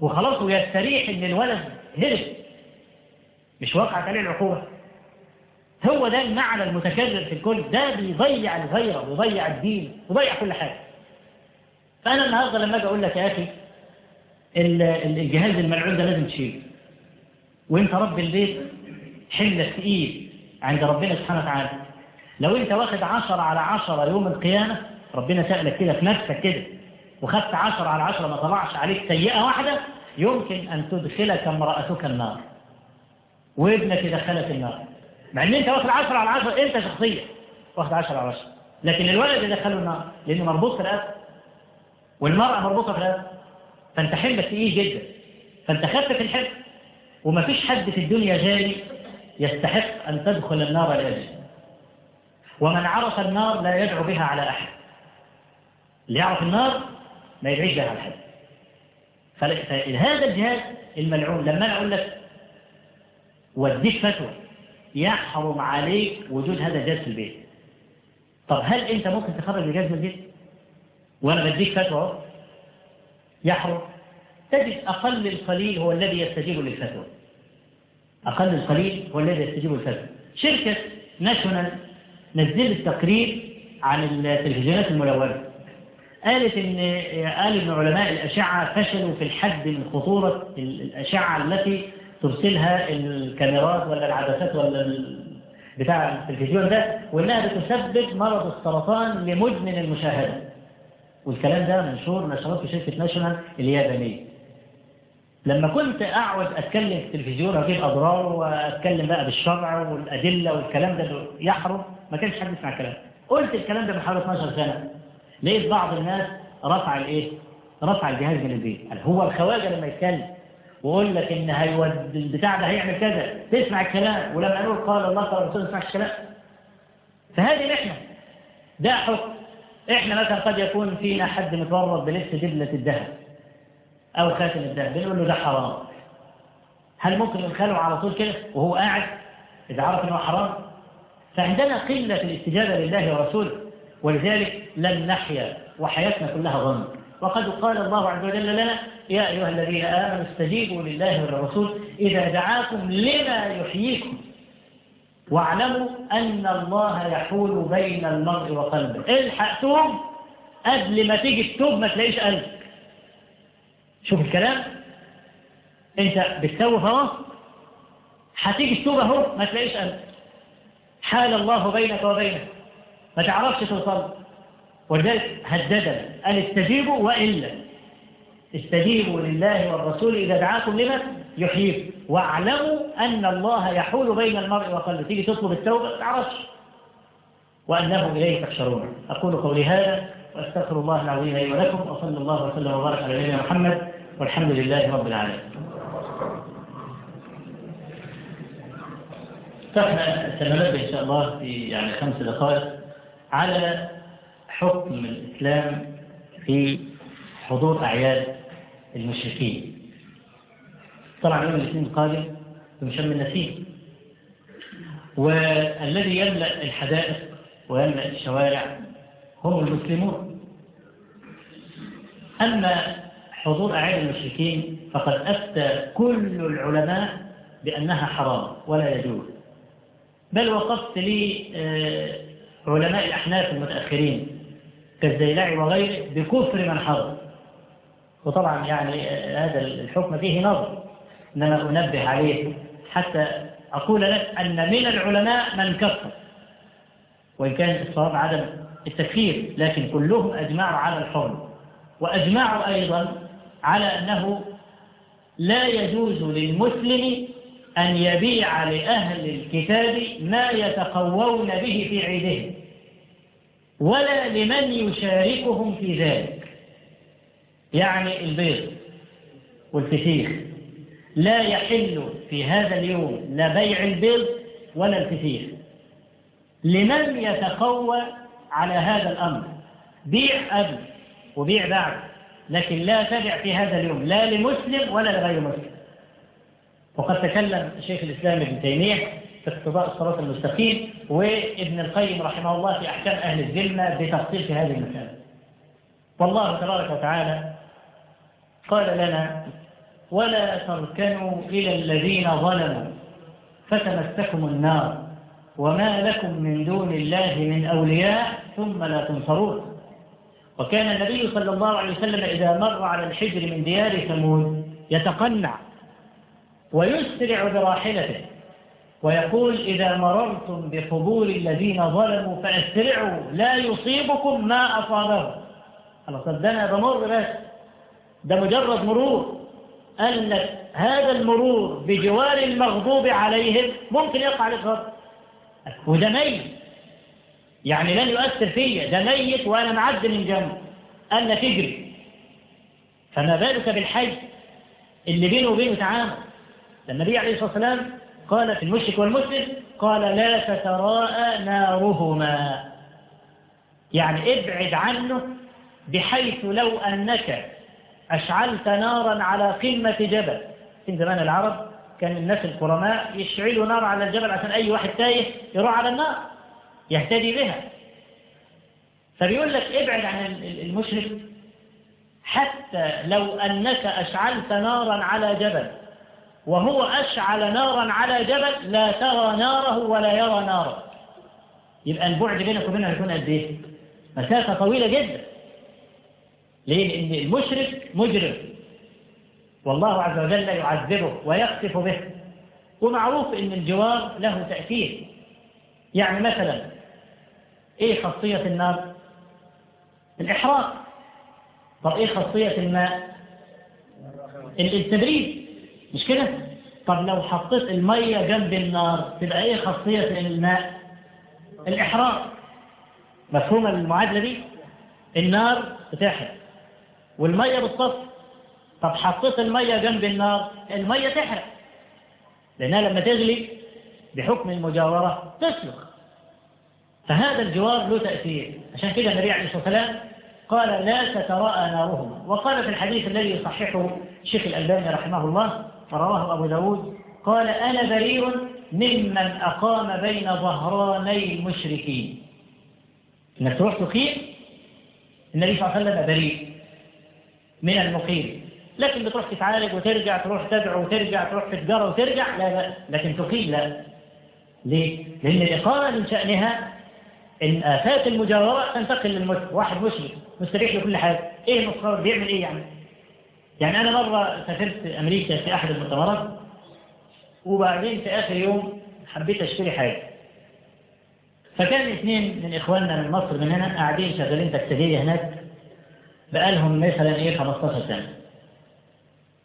[SPEAKER 1] وخلاص ويستريح إن الولد هرب. مش وقعت عليه العقوبة. هو ده المعنى المتكرر في الكل. ده بيضيع الغيرة ويضيع الدين ويضيع كل حاجة. فأنا النهاردة لما أجي أقول لك يا أخي الجهاز الملعون ده لازم تشيله. وأنت رب البيت حملك تقيل عند ربنا سبحانه وتعالى. لو أنت واخد عشرة على عشرة يوم القيامة ربنا سألك كده في نفسك كده وخدت عشرة على عشرة ما طلعش عليك سيئة واحدة يمكن أن تدخلك امرأتك النار. وابنك يدخلك النار. مع إن أنت واخد عشرة على عشرة أنت شخصيا واخد عشرة على عشرة. لكن الولد يدخله النار لأنه مربوط في الأسر والمرأة مربوطة في الأسر فأنت حملك تقيل جدا. فأنت خفف الحمل ومفيش حد في الدنيا غالي يستحق أن تدخل النار لأجله ومن عرف النار لا يدعو بها على أحد. اللي يعرف النار ما يدعيش بها على أحد. فهذا الجهاز الملعون لما أنا أقول لك وديك فتوى. يحرم عليك وجود هذا الجهاز في البيت. طب هل أنت ممكن تخرج الجهاز من البيت؟ وأنا بديك فتوى يحرم. تجد أقل القليل هو الذي يستجيب للفتوى. أقل القليل هو الذي يستجيب للفتوى. شركة ناشونال نزلت تقرير عن التلفزيونات الملونة. قالت إن قال إن علماء الأشعة فشلوا في الحد من خطورة الأشعة التي ترسلها الكاميرات ولا العدسات ولا بتاع التلفزيون ده وإنها بتسبب مرض السرطان لمدمن المشاهدة. والكلام ده منشور نشرات في شركة ناشونال اليابانية. لما كنت أقعد أتكلم في التلفزيون وأجيب أضرار وأتكلم بقى بالشرع والأدلة والكلام ده يحرم ما كانش حد يسمع الكلام. قلت الكلام ده من حوالي 12 سنة. لقيت بعض الناس رفع الإيه؟ رفع الجهاز من البيت. هو الخواجة لما يتكلم ويقول لك إن هيود البتاع ده هيعمل كذا. تسمع الكلام. ولما قالوا قال الله قال الرسول تسمع الكلام. فهذه نحن. ده حكم. إحنا مثلا قد يكون فينا حد متورط بلبس دبلة الذهب أو خاتم الذهب. بنقول له ده حرام. هل ممكن ندخله على طول كده وهو قاعد؟ إذا عرف إنه حرام. فعندنا قلة الاستجابة لله ورسوله. ولذلك لن نحيا. وحياتنا كلها ظن وقد قال الله عز وجل لنا يا أيها الذين آمنوا استجيبوا لله وللرسول إذا دعاكم لما يحييكم واعلموا أن الله يحول بين المرء وقلبه. الحق توب قبل ما تيجي تتوب ما تلاقيش قلبك شوف الكلام. أنت بتسوف اهو هتيجي تتوب أهو ما تلاقيش قلبك حال الله بينك وبينه. ما تعرفش توصل ولذلك هددنا. أن استجيبوا وإلا. استجيبوا لله والرسول إذا دعاكم لما يحييكم. واعلموا أن الله يحول بين المرء وقلبه. تيجي تطلب التوبة ما تعرفش. وأنه إليه تحشرون. أقول قولي هذا وأستغفر الله العظيم لي ولكم وصلى الله وسلم وبارك على نبينا محمد والحمد لله رب العالمين. فاحنا سننبه إن شاء الله في يعني خمس دقائق على حكم الإسلام في حضور أعياد المشركين. طبعا يوم الاثنين القادم في شم النسيم والذي يملأ الحدائق ويملأ الشوارع هم المسلمون. أما حضور أعياد المشركين فقد أفتى كل العلماء بأنها حرام ولا يجوز. بل وقفت لي علماء الأحناف المتأخرين كالزيلعي وغيره بكفر من حضر وطبعا يعني هذا الحكم فيه نظر إنما أنبه عليه حتى أقول لك أن من العلماء من كفر. وإن كان الصواب عدم التكفير لكن كلهم أجمعوا على الحرم وأجمعوا أيضا على أنه لا يجوز للمسلم أن يبيع لأهل الكتاب ما يتقوون به في عيدهم. ولا لمن يشاركهم في ذلك. يعني البيض والفسيخ لا يحل في هذا اليوم لا بيع البيض ولا الفسيخ. لمن يتقوى على هذا الأمر؟ بيع قبل وبيع بعد لكن لا تبع في هذا اليوم لا لمسلم ولا لغير مسلم. وقد تكلم شيخ الإسلام ابن تيمية في اقتضاء الصراط المستقيم وابن القيم رحمه الله في أحكام أهل الذمة بتفصيل في هذه المسألة. والله تبارك وتعالى قال لنا ولا تركنوا إلى الذين ظلموا فتمسكم النار وما لكم من دون الله من أولياء ثم لا تنصرون. وكان النبي صلى الله عليه وسلم إذا مر على الحجر من ديار ثمود يتقنع ويسرع براحلته. ويقول إذا مررتم بقبور الذين ظلموا فأسرعوا لا يصيبكم ما أصابهم. خلاص ده أنا بمر بس ده مجرد مرور. لك هذا المرور بجوار المغضوب عليهم ممكن يقع عليك غضب وده ميت. يعني لن يؤثر فيا. ده ميت وأنا معدي من جنبه لك اجري. فما بالك بالحي اللي بينه وبينه تعامل. النبي عليه الصلاة والسلام قال في المشرك والمسلم قال لا تتراءى نارهما. يعني ابعد عنه بحيث لو أنك أشعلت نارا على قمة جبل. في زمان العرب كان الناس الكرماء يشعلوا نار على الجبل عشان أي واحد تايه يروح على النار يهتدي بها. فبيقول لك ابعد عن المشرك حتى لو أنك أشعلت نارا على جبل. وهو أشعل نارا على جبل لا ترى ناره ولا يرى ناره يبقى البعد بينك وبينه هيكون قد إيه؟ مسافة طويلة جدا ليه؟ لأن المشرك مجرم والله عز وجل يعذبه ويخسف به ومعروف أن الجوار له تأثير يعني مثلا إيه خاصية النار؟ الإحراق طب إيه خاصية الماء؟ التبريد مش كده؟ طب لو حطيت المية جنب النار تبقى إيه خاصية الماء؟ الإحراق. مفهوم المعادلة دي؟ النار بتحرق. والمية بتصف طب حطيت المية جنب النار المية تحرق. لأنها لما تغلي بحكم المجاورة تسلخ. فهذا الجوار له تأثير. عشان كده النبي عليه الصلاة والسلام قال لا تتراءى نارهما. وقال في الحديث الذي يصححه الشيخ الألباني رحمه الله ورواه أبو داود قال أنا بريء ممن أقام بين ظهراني المشركين. إنك تروح تقيم؟ النبي صلى الله عليه وسلم بريء من المقيم. لكن بتروح تتعالج وترجع تروح تدعو وترجع تروح تجارة وترجع؟ لا لا. لكن تقيم لا. ليه؟ لأن الإقامة من شأنها إن آفات المجاورة تنتقل للمسلم واحد مسلم مستريح لكل حاجة. إيه المصور بيعمل إيه يعني؟ يعني أنا مرة سافرت أمريكا في أحد المؤتمرات وبعدين في آخر يوم حبيت أشتري حاجة. فكان اثنين من إخواننا من مصر من هنا قاعدين شغالين تكتيكية هناك بقالهم مثلا إيه 15 سنة.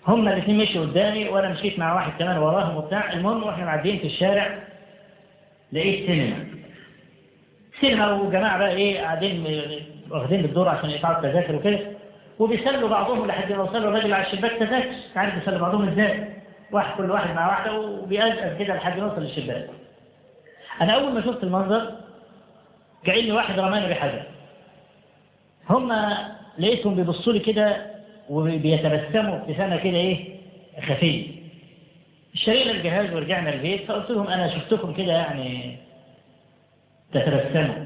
[SPEAKER 1] هما الاثنين مشوا قدامي وأنا مشيت مع واحد كمان وراهم وبتاع. المهم وإحنا معديين في الشارع لقيت سينما. سينما وجماعة بقى إيه قاعدين واخدين بالدور عشان يقطعوا التذاكر وكده. وبيسلوا بعضهم لحد ما وصلوا الراجل على الشباك تذاكر عارف بيسلوا بعضهم إزاي؟ واحد كل واحد مع واحدة وبيأزأز كده لحد ما يوصل للشباك. أنا أول ما شفت المنظر كأني واحد رماني بحجر هم لقيتهم بيبصوا لي كده وبيتبسموا ابتسامه كده إيه؟ خفية. اشترينا الجهاز ورجعنا البيت فقلت لهم أنا شفتكم كده يعني تتبسموا.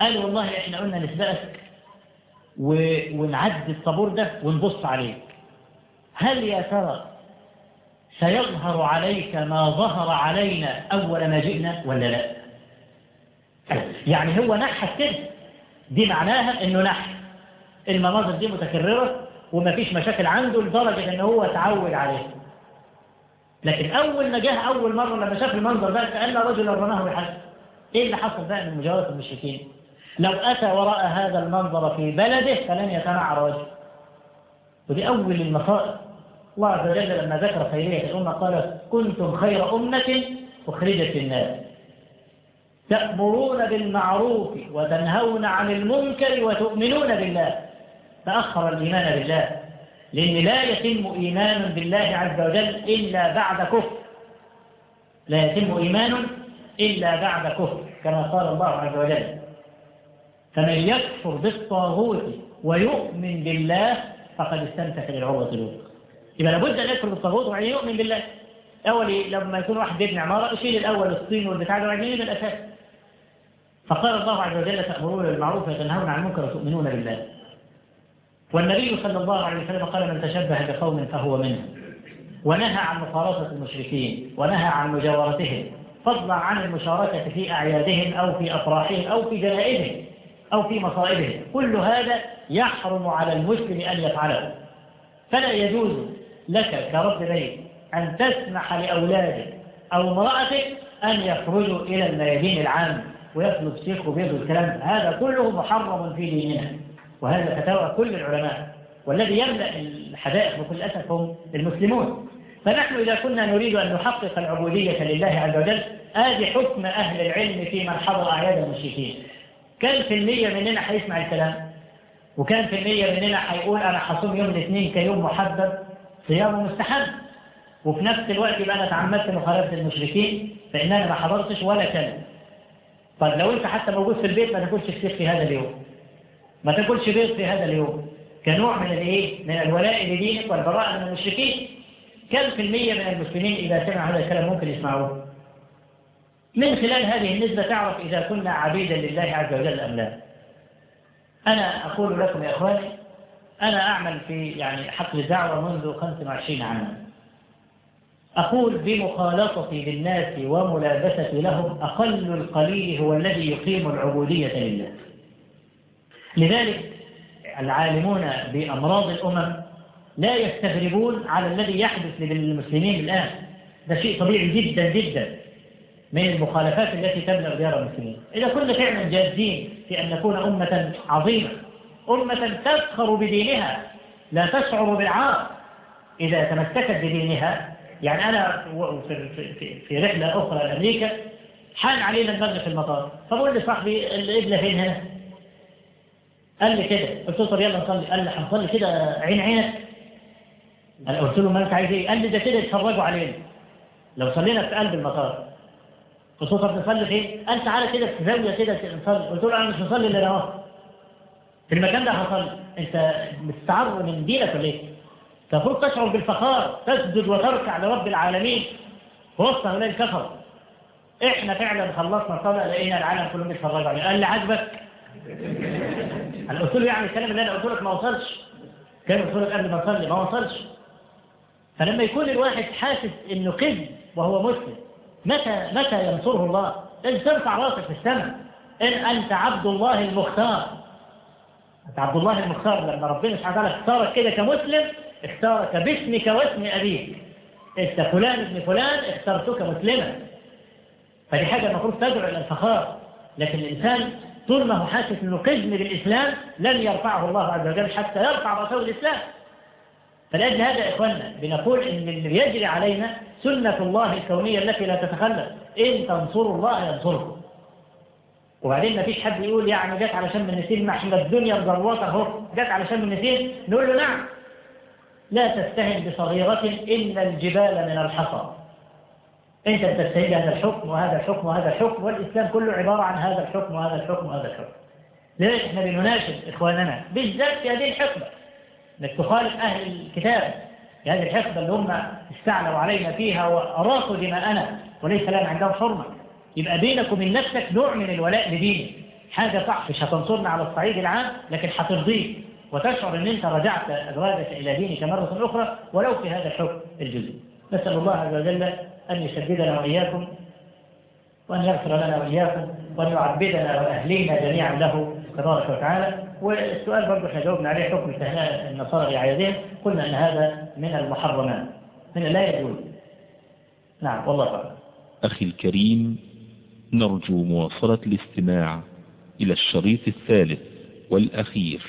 [SPEAKER 1] قالوا والله إحنا قلنا نسبقك. ونعدي الطابور ده ونبص عليك هل يا ترى سيظهر عليك ما ظهر علينا أول ما جئنا ولا لا؟ يعني هو نحت كده. دي معناها إنه نحت. المناظر دي متكررة ومفيش مشاكل عنده لدرجة إن هو تعود عليه. لكن أول ما جه أول مرة لما شاف المنظر ده كأن رجلا رماه بحجر إيه اللي حصل بقى من مجاورة المشركين؟ لو أتى وراء هذا المنظر في بلده فلن يتنعر وجهه. ودي أول المصائب الله عز وجل لما ذكر خيرية الأمة قال كنتم خير أمة أخرجت الناس تأمرون بالمعروف وتنهون عن المنكر وتؤمنون بالله. تأخر الإيمان بالله لأن لا يتم إيمان بالله عز وجل إلا بعد كفر. لا يتم إيمان إلا بعد كفر كما قال الله عز وجل. فمن يكفر بالطاغوت ويؤمن بالله فقد استمسك للعروة الوثقى. يبقى لابد أن يكفر بالطاغوت وبعدين يؤمن بالله. أول لما يكون واحد بيبني عمارة يشيل الأول الصين والبتاع ده وبعدين يبني الأساس. فقال الله عز وجل تأمرون بالمعروف وتنهون عن المنكر وتؤمنون بالله. والنبي صلى الله عليه وسلم قال من تشبه بقوم فهو منهم ونهى عن مخالطة المشركين ونهى عن مجاورتهم فضلا عن المشاركة في أعيادهم أو في أفراحهم أو في جنائزهم أو في مصائبهم كل هذا يحرم على المسلم أن يفعله. فلا يجوز لك كرب بيت أن تسمح لأولادك أو امرأتك أن يخرجوا إلى الميادين العام ويطلب شيخ وبيض الكلام. هذا كله محرم في ديننا. وهذا فتاوى كل العلماء والذي يملأ الحدائق بكل أسف هم المسلمون. فنحن إذا كنا نريد أن نحقق العبودية لله عز وجل آدي حكم أهل العلم في من حضر أعياد المشركين. كم في المية مننا هيسمع الكلام وكم في المية مننا هيقول أنا حصوم يوم الاثنين كيوم محدد صيامه مستحب. وفي نفس الوقت يبقى أنا تعمدت مخالفة المشركين فإن أنا ما حضرتش ولا كلمة. طيب لو أنت حتى موجود في البيت ما تاكلش فسيخ في هذا اليوم. ما تاكلش بيض في هذا اليوم. كنوع من الإيه؟ من الولاء لدينك والبراءة من المشركين. كم في المية من المسلمين إذا سمعوا هذا الكلام ممكن يسمعوه؟ من خلال هذه النسبة تعرف إذا كنا عبيدا لله عز وجل أم لا. أنا أقول لكم يا إخواني أنا أعمل في يعني حقل الدعوة منذ 25 عاما. أقول بمخالطتي للناس وملابستي لهم أقل القليل هو الذي يقيم العبودية لله. لذلك العالمون بأمراض الأمم لا يستغربون على الذي يحدث للمسلمين الآن. ده شيء طبيعي جدا جدا. من المخالفات التي تبلغ ديار المسلمين. إذا كنا فعلا جادين في أن نكون أمة عظيمة أمة تفخر بدينها لا تشعر بالعار. إذا تمسكت بدينها يعني أنا في, رحلة أخرى لأمريكا حان علينا المغرب في المطار. فبقول لصاحبي الإبلة فين هنا؟ قال لي كده. قلت له طب يلا نصلي. قال لي هنصلي كده عين عينك. أنا قلت له ما أنت عايز إيه؟ قال لي ده كده يتفرجوا علينا لو صلينا في قلب المطار. طب نصلي فين قال تعالى كده في زاوية كده نصلي قلت له أنا مش هصلي إلا أهو. في المكان ده هصلي. أنت مستعر من دينك ولا إيه؟ المفروض تشعر بالفخار تسجد وتركع لرب العالمين. وسط هؤلاء الكفر. إحنا فعلا خلصنا صلاة لقينا العالم كله بيتفرجوا علينا قال لي عاجبك؟ أنا قلت له يعني الكلام اللي أنا قلت لك ما وصلش. كان قلت لك قبل ما اصلي ما وصلش. فلما يكون الواحد حاسس إنه كذب وهو مسلم متى متى ينصره الله؟ لازم ترفع رأسك في السماء. إن أنت عبد الله المختار. أنت عبد الله المختار لما ربنا سبحانه وتعالى اختارك كده كمسلم اختارك باسمك واسم أبيك. أنت فلان ابن فلان اخترتك مسلما. فدي حاجة المفروض تدعو إلى الفخار. لكن الإنسان طول ما هو حاسس إنه قزم بالإسلام لن يرفعه الله عز وجل حتى يرفع رسول الاسلام فلأجل هذا يا إخواننا بنقول إن اللي بيجري علينا سنة الله الكونية التي لا تتخلف. إن تنصروا الله ينصركم. وبعدين ما فيش حد يقول يعني جت على شم النسيم ما إحنا الدنيا مضروطه أهو جت على شم النسيم نقول له نعم. لا تستهن بصغيرة إن الجبال من الحصى. أنت بتستهين بهذا الحكم وهذا الحكم وهذا الحكم والإسلام كله عبارة عن هذا الحكم وهذا الحكم وهذا الحكم. لذلك إحنا بنناشد إخواننا بالذات في هذه الحقبة انك تخالف أهل الكتاب. في هذه الحقبة اللي هم استعلوا علينا فيها وأراقوا دماءنا وليس لنا عندهم حرمة. يبقى بينك وبين نفسك نوع من الولاء لدينك. حاجة صح مش هتنصرنا على الصعيد العام لكن هترضيك. وتشعر إن أنت رجعت أزواجك إلى دينك مرة أخرى ولو في هذا الحكم الجزئي نسأل الله عز وجل أن يسددنا وإياكم وأن يغفر لنا وإياكم وأن يعبدنا وأهلينا جميعا له تبارك وتعالى. والسؤال برضه إحنا جاوبنا عليه حكم استهناء النصارى بعيادهم قلنا إن هذا من المحرمات من لا يجوز. نعم والله تعالى
[SPEAKER 2] أخي الكريم نرجو مواصلة الاستماع إلى الشريط الثالث والأخير.